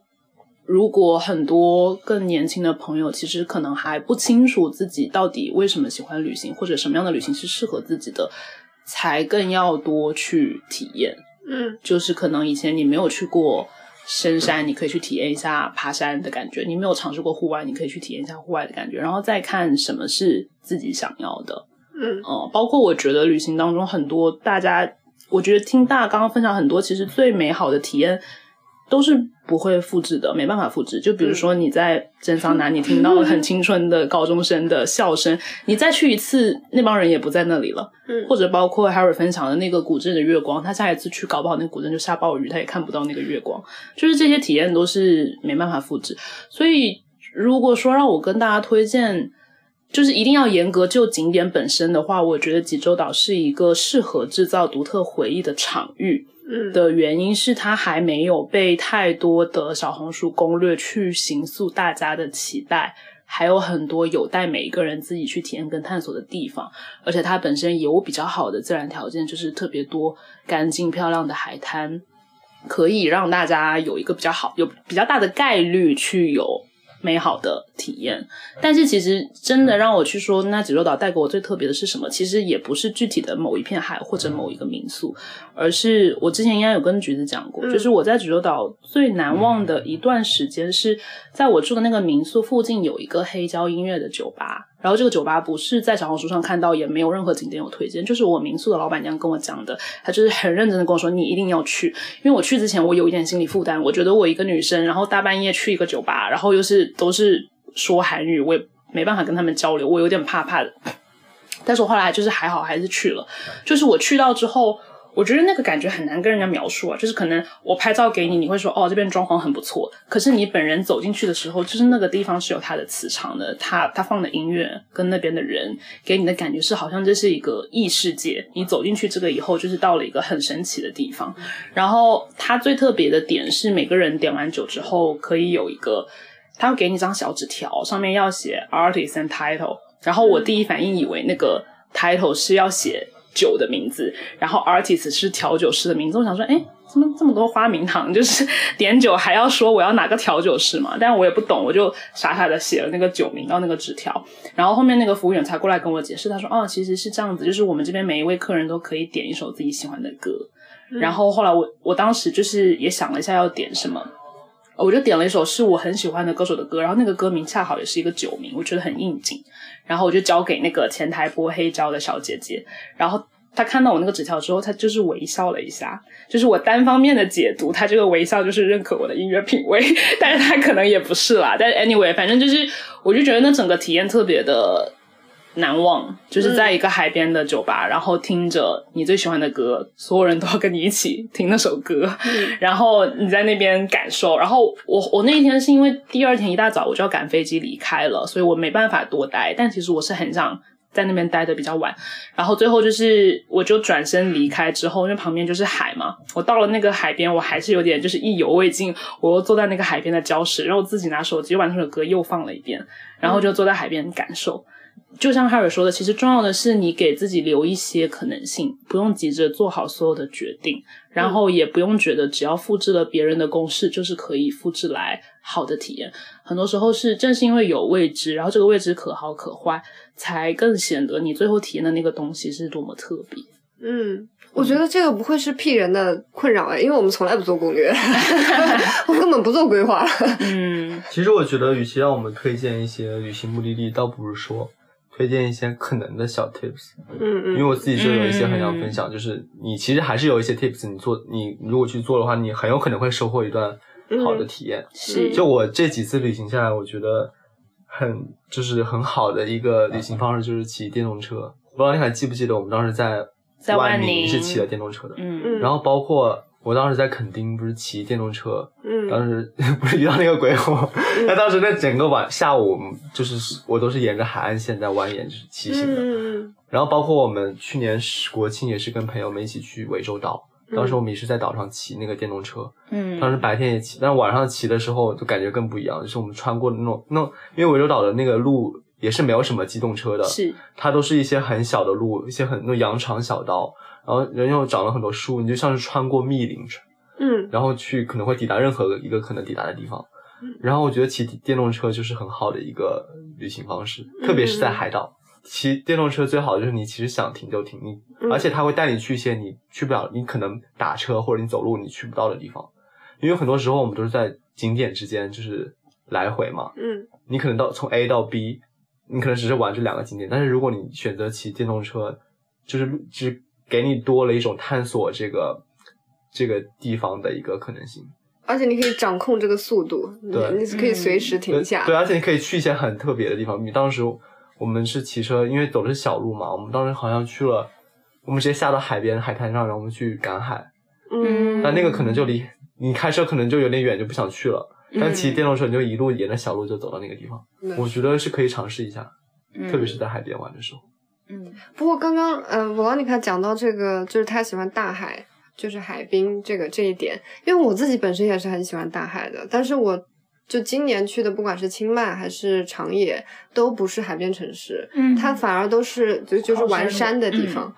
如果很多更年轻的朋友其实可能还不清楚自己到底为什么喜欢旅行，或者什么样的旅行是适合自己的，才更要多去体验。嗯，就是可能以前你没有去过深山，你可以去体验一下爬山的感觉；你没有尝试过户外，你可以去体验一下户外的感觉，然后再看什么是自己想要的。嗯，哦、包括我觉得旅行当中很多大家，我觉得听大家刚刚分享很多，其实最美好的体验。都是不会复制的，没办法复制。就比如说你在蒸桑拿，你听到了很 青春的高中生的笑声，你再去一次，那帮人也不在那里了。嗯或者包括 Harry 分享的那个古镇的月光，他下一次去搞不好那个古镇就下暴雨，他也看不到那个月光。就是这些体验都是没办法复制。所以如果说让我跟大家推荐，就是一定要严格就景点本身的话，我觉得济州岛是一个适合制造独特回忆的场域。嗯的原因是它还没有被太多的小红书攻略去形塑大家的期待，还有很多有待每一个人自己去体验跟探索的地方。而且它本身有比较好的自然条件，就是特别多干净漂亮的海滩，可以让大家有一个比较好、有比较大的概率去有美好的体验。但是其实真的让我去说，那济州岛带给我最特别的是什么？其实也不是具体的某一片海或者某一个民宿，而是我之前应该有跟橘子讲过，嗯就是我在济州岛最难忘的一段时间是在我住的那个民宿附近有一个黑胶音乐的酒吧。然后这个酒吧不是在小红书上看到，也没有任何景点有推荐，就是我民宿的老板娘跟我讲的，她就是很认真的跟我说，你一定要去，因为我去之前我有一点心理负担，我觉得我一个女生，然后大半夜去一个酒吧，然后又是都是说韩语，我也没办法跟他们交流，我有点怕怕的。但是我后来就是还好，还是去了。就是我去到之后，我觉得那个感觉很难跟人家描述啊。就是可能我拍照给你，你会说哦这边装潢很不错，可是你本人走进去的时候，就是那个地方是有它的磁场的，它它放的音乐跟那边的人给你的感觉是好像这是一个异世界。你走进去这个以后，就是到了一个很神奇的地方。然后它最特别的点是，每个人点完酒之后可以有一个，他会给你一张小纸条，上面要写 artist and title。然后我第一反应以为那个 title 是要写酒的名字，然后 artist 是调酒师的名字。我想说，哎，怎么这么多花名堂？就是点酒还要说我要哪个调酒师嘛？但我也不懂，我就傻傻的写了那个酒名到那个纸条。然后后面那个服务员才过来跟我解释，他说，哦，其实是这样子，就是我们这边每一位客人都可以点一首自己喜欢的歌。然后后来我我当时就是也想了一下要点什么。我就点了一首是我很喜欢的歌手的歌，然后那个歌名恰好也是一个酒名，我觉得很应景。然后我就交给那个前台拨黑胶的小姐姐，然后她看到我那个纸条之后，她就是微笑了一下，就是我单方面的解读，她这个微笑就是认可我的音乐品味，但是她可能也不是啦。但是 anyway，反正就是，我就觉得那整个体验特别的难忘，就是在一个海边的酒吧，然后听着你最喜欢的歌，所有人都要跟你一起听那首歌，然后你在那边感受。然后我我那一天是因为第二天一大早我就要赶飞机离开了，所以我没办法多待。但其实我是很想在那边待的比较晚。然后最后就是我就转身离开之后，因为旁边就是海嘛，我到了那个海边，我还是有点就是意犹未尽。我又坐在那个海边的礁石，然后我自己拿手机把那首歌又放了一遍，然后就坐在海边感受。就像哈尔说的，其实重要的是你给自己留一些可能性，不用急着做好所有的决定，然后也不用觉得只要复制了别人的公式就是可以复制来好的体验。很多时候是正是因为有未知，然后这个未知可好可坏，才更显得你最后体验的那个东西是多么特别。嗯，我觉得这个不会是 P 人的困扰哎，因为我们从来不做攻略，我根本不做规划。嗯其实我觉得，与其让我们推荐一些旅行目的地，倒不如说推推荐一些可能的小 tips，嗯嗯，因为我自己就有一些很想分享，就是你其实还是有一些 tips，你做你如果去做的话，你很有可能会收获一段好的体验。是。就我这几次旅行下来，我觉得很就是很好的一个旅行方式，就是骑电动车。不知道你还记不记得我们当时在在万万宁是骑的电动车的，嗯。嗯。然后包括我当时在垦丁不是骑电动车，嗯。当时 不是遇到那个鬼火，那当时那整个晚下午就是我都是沿着海岸线在蜿蜒就是骑行的，嗯然后包括我们去年是国庆也是跟朋友们一起去涠洲岛，当时我们也是在岛上骑那个电动车，嗯，当时白天也骑，但是晚上骑的时候就感觉更不一样，就是我们穿过的那种那种，因为涠洲岛的那个路也是没有什么机动车的，是。它都是一些很小的路，一些很那种羊肠小道，然后人又长了很多树，你就像是穿过密林，嗯然后去可能会抵达任何一个可能抵达的地方。然后我觉得骑电动车就是很好的一个旅行方式，特别是在海岛。骑电动车最好的就是你其实想停就停，你嗯而且它会带你去一些你去不了，你可能打车或者你走路你去不到的地方。因为很多时候我们都是在景点之间就是来回嘛，嗯你可能到从 A 到 B，你可能只是玩这两个景点，但是如果你选择骑电动车，就是就是给你多了一种探索这个这个地方的一个可能性。而且你可以掌控这个速度，你对你是可以随时停下。对，对而且你可以去一些很特别的地方。你当时我们是骑车，因为走的是小路嘛，我们当时好像去了，我们直接下到海边海滩上，然后我们去赶海。嗯，但那个可能就离你开车可能就有点远，就不想去了。但骑电动车你就一路沿着小路就走到那个地方，嗯我觉得是可以尝试一下，嗯特别是在海边玩的时候。嗯不过刚刚呃，维罗妮卡讲到这个，就是他喜欢大海，就是海滨这个这一点，因为我自己本身也是很喜欢大海的，但是我就今年去的，不管是清迈还是长野，都不是海边城市，嗯它反而都是就就是玩山山的地嗯方。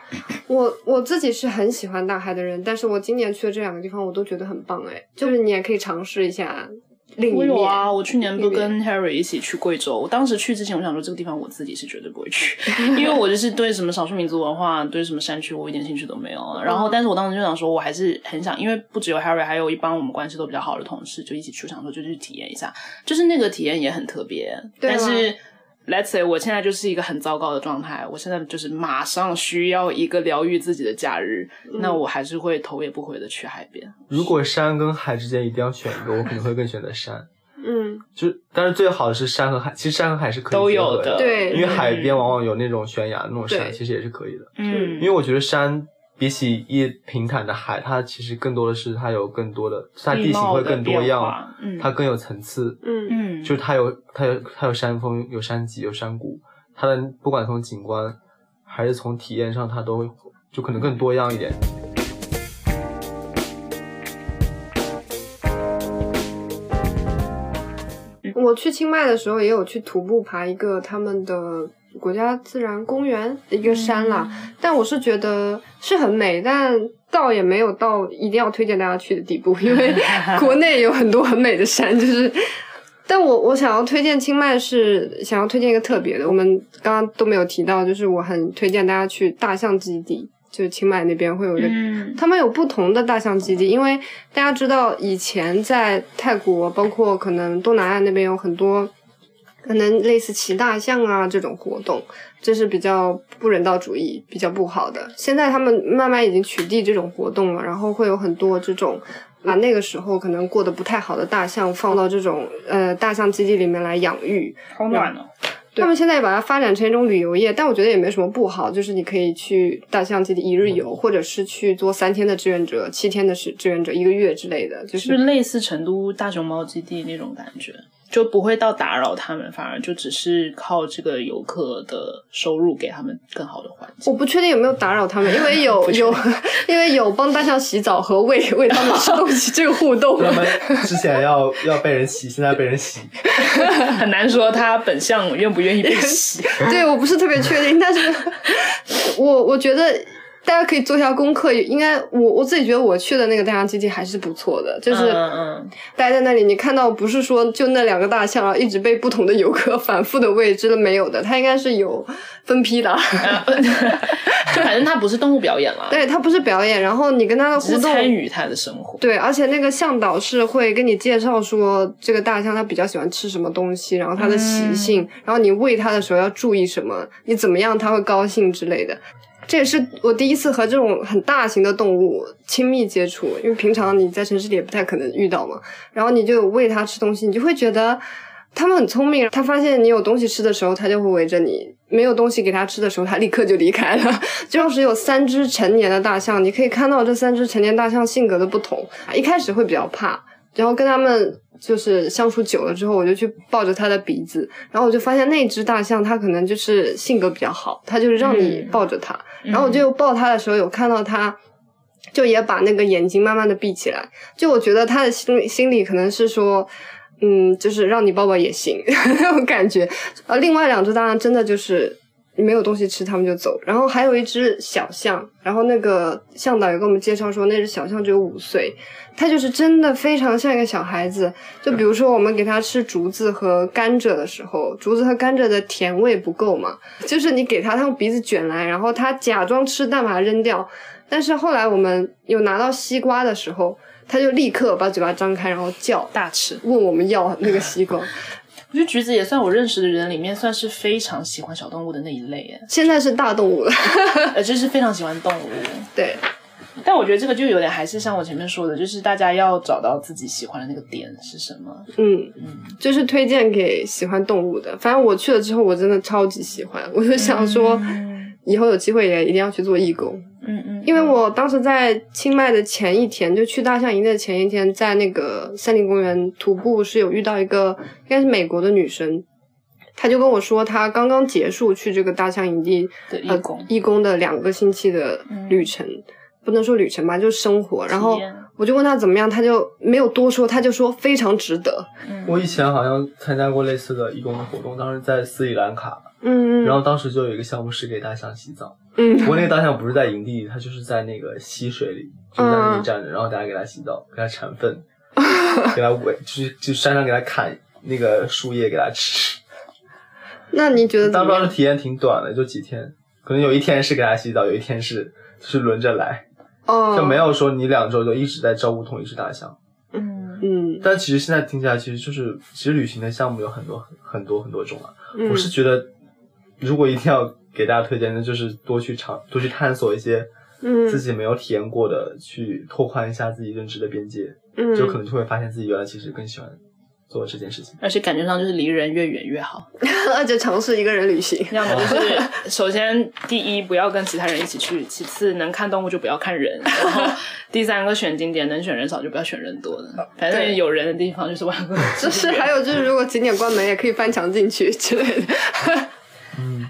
我我自己是很喜欢大海的人，但是我今年去的这两个地方，我都觉得很棒哎，就是你也可以尝试一下我有啊，我去年不跟 Harry 一起去贵州。我当时去之前，我想说这个地方我自己是绝对不会去，因为我就是对什么少数民族文化、对什么山区，我一点兴趣都没有。然后，但是我当时就想说，我还是很想，因为不只有 Harry，还有一帮我们关系都比较好的同事，就一起去，我想说就去体验一下，就是那个体验也很特别。但是 Let's say 我现在就是一个很糟糕的状态，我现在就是马上需要一个疗愈自己的假日，那我还是会头也不回的去海边。如果山跟海之间一定要选一个，我可能会更选择山。嗯，就但是最好的是山和海，其实山和海是可以都有的。对。因为海边往往有那种悬崖那种山，其实也是可以的。嗯，因为我觉得山比起一平坦的海，它其实更多的是它有更多的，它地形会更多样，嗯它更有层次。嗯嗯，就是它有它有它有山峰，有山脊，有山谷，它的不管从景观还是从体验上，它都会就可能更多样一点。我去清迈的时候也有去徒步爬一个他们的国家自然公园的一个山啦，但我是觉得是很美，但倒也没有到一定要推荐大家去的地步，因为国内有很多很美的山，就是。但我我想要推荐清迈是想要推荐一个特别的，我们刚刚都没有提到，就是我很推荐大家去大象基地，就是清迈那边会有一个嗯。他们有不同的大象基地，因为大家知道以前在泰国，包括可能东南亚那边有很多可能类似骑大象啊这种活动，这是比较不人道主义、比较不好的。现在他们慢慢已经取缔这种活动了，然后会有很多这种。把那个时候可能过得不太好的大象放到这种呃大象基地里面来养育，好暖哦。他们现在也把它发展成一种旅游业，但我觉得也没什么不好，就是你可以去大象基地一日游，或者是去做三天的志愿者、七天的志志愿者、一个月之类的，就是是是类似成都大熊猫基地那种感觉？就不会到打扰他们，反而就只是靠这个游客的收入给他们更好的环境。我不确定有没有打扰他们，因为有 有因为有帮大象洗澡和喂喂它们吃东西这个互动。他们之前要要被人洗，现在被人洗。很难说他本相愿不愿意被洗。对我不是特别确定，但是我我觉得大家可以做一下功课。应该我我自己觉得我去的那个大象基地还是不错的，就是待在那里，你看到不是说就那两个大象，然后一直被不同的游客反复的喂，真的没有的，它应该是有分批的。嗯，就反正它不是动物表演了，对，它不是表演，然后你跟它的互动，参与它的生活。对，而且那个向导是会跟你介绍说这个大象它比较喜欢吃什么东西，然后它的习性，然后你喂它的时候要注意什么，你怎么样它会高兴之类的。这也是我第一次和这种很大型的动物亲密接触，因为平常你在城市里也不太可能遇到嘛。然后你就喂它吃东西，你就会觉得它们很聪明。它发现你有东西吃的时候，它就会围着你；没有东西给它吃的时候，它立刻就离开了。就要是有三只成年的大象，你可以看到这三只成年大象性格的不同。一开始会比较怕，然后跟它们就是相处久了之后，我就去抱着它的鼻子，然后我就发现那只大象它可能就是性格比较好，它就是让你抱着它，然后我就抱他的时候有看到他。就也把那个眼睛慢慢的闭起来，就我觉得他的心心里可能是说，嗯，就是让你抱抱也行 那种感觉。呃，另外两只当然真的就是没有东西吃，他们就走。然后还有一只小象，然后那个向导也给我们介绍说，那只小象只有五岁，它就是真的非常像一个小孩子。就比如说我们给它吃竹子和甘蔗的时候，竹子和甘蔗的甜味不够嘛，就是你给它，它用鼻子卷来，然后它假装吃，但把它扔掉。但是后来我们有拿到西瓜的时候，它就立刻把嘴巴张开，然后叫，大吃，问我们要那个西瓜。我觉得橘子也算我认识的人里面算是非常喜欢小动物的那一类耶，现在是大动物了，呃，就是非常喜欢动物。对，但我觉得这个就有点还是像我前面说的，就是大家要找到自己喜欢的那个点是什么。嗯，就是推荐给喜欢动物的。反正我去了之后，我真的超级喜欢，我就想说，以后有机会也一定要去做义工。嗯嗯，因为我当时在清迈的前一天，就去大象营的前一天，在那个森林公园徒步，是有遇到一个应该是美国的女生，她就跟我说，她刚刚结束去这个大象营地呃的义工义工的两个星期的旅程，不能说旅程吧，就是生活。然后我就问她怎么样，她就没有多说，她就说非常值得。我以前好像参加过类似的义工的活动，当时在斯里兰卡，嗯。然后当时就有一个项目是给大象洗澡，嗯不过那个大象不是在营地，它就是在那个溪水里，就在那里站着，然后大家给它洗澡，给它铲粪，给它喂，就是就山上给它砍那个树叶给它吃。那你觉得怎当么样？时体验挺短的，就几天，可能有一天是给它洗澡，有一天是就是轮着来，哦，就没有说你两周就一直在照顾同一只大象。嗯嗯但其实现在听起来，其实就是其实旅行的项目有很多很很多很多种啊。嗯我是觉得，如果一定要给大家推荐的，就是多去尝，多去探索一些嗯自己没有体验过的，去拓宽一下自己认知的边界，嗯，就可能就会发现自己原来其实更喜欢做这件事情。而且感觉上就是离人越远越好。而且尝试一个人旅行。要么就是首先第一不要跟其他人一起去，其次能看动物就不要看人，然后第三个选景点能选人少就不要选人多的，反正有人的地方就是万恶就是还有就是，如果景点关门，也可以翻墙进去之类的。嗯，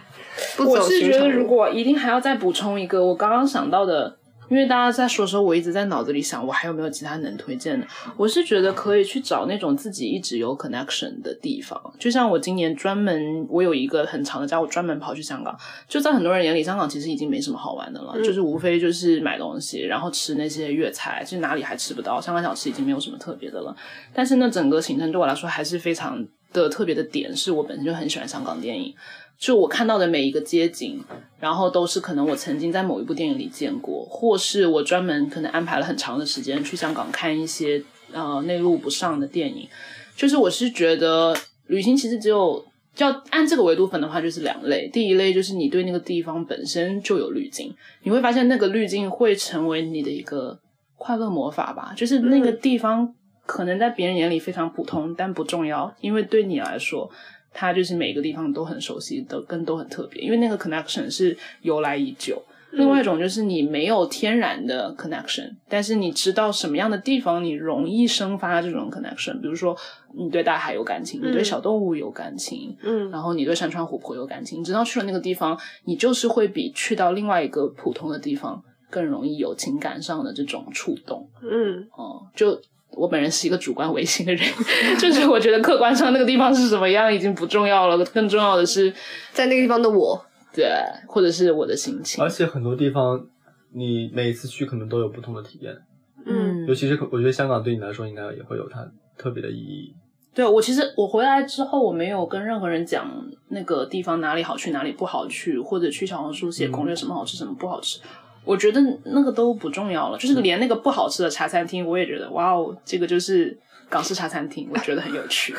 不我是觉得，如果一定还要再补充一个，我刚刚想到的，因为大家在说的时候，我一直在脑子里想，我还有没有其他能推荐的？我是觉得可以去找那种自己一直有 connection 的地方，就像我今年专门，我有一个很长的假，我专门跑去香港。就在很多人眼里，香港其实已经没什么好玩的了，就是无非就是买东西，然后吃那些粤菜，其实哪里还吃不到，香港小吃已经没有什么特别的了。但是那整个行程对我来说还是非常的特别的点，是我本身就很喜欢香港电影。就我看到的每一个街景，然后都是可能我曾经在某一部电影里见过，或是我专门可能安排了很长的时间去香港看一些呃内陆不上的电影。就是我是觉得旅行其实只有要按这个维度分的话，就是两类。第一类就是你对那个地方本身就有滤镜，你会发现那个滤镜会成为你的一个快乐魔法吧，就是那个地方可能在别人眼里非常普通，但不重要，因为对你来说。它就是每个地方都很熟悉，都跟都很特别，因为那个 connection 是由来已久。另外一种就是你没有天然的 connection，但是你知道什么样的地方你容易生发这种 connection，比如说你对大海有感情，你对小动物有感情，嗯。然后你对山川湖泊有感情，你知道去了那个地方，你就是会比去到另外一个普通的地方更容易有情感上的这种触动。嗯。哦，就我本人是一个主观唯心的人，就是我觉得客观上那个地方是什么样已经不重要了，更重要的是在那个地方的我，对，或者是我的心情而。且很多地方你每一次去可能都有不同的体验，嗯尤其是我觉得香港对你来说应该也会有它特别的意义。对我其实我回来之后，我没有跟任何人讲那个地方哪里好去，哪里不好去，或者去小红书写攻略什么好吃，什么不好吃。我觉得那个都不重要了，就是连那个不好吃的茶餐厅，我也觉得哇哦，这个就是港式茶餐厅，我觉得很有趣，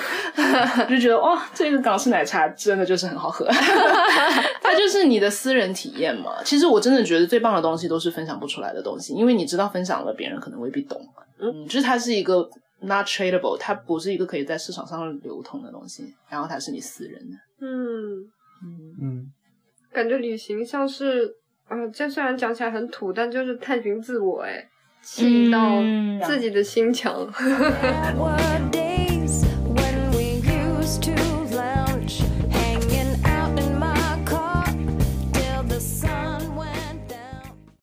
就觉得哇，这个港式奶茶真的就是很好喝，它就是你的私人体验嘛。其实我真的觉得最棒的东西都是分享不出来的东西，因为你知道分享了，别人可能未必懂。嗯，就是它是一个 not tradable，它不是一个可以在市场上流通的东西，然后它是你私人的。嗯，嗯，嗯，感觉旅行像是啊，这虽然讲起来很土，但就是探寻自我，哎，进到嗯自己的心墙。Day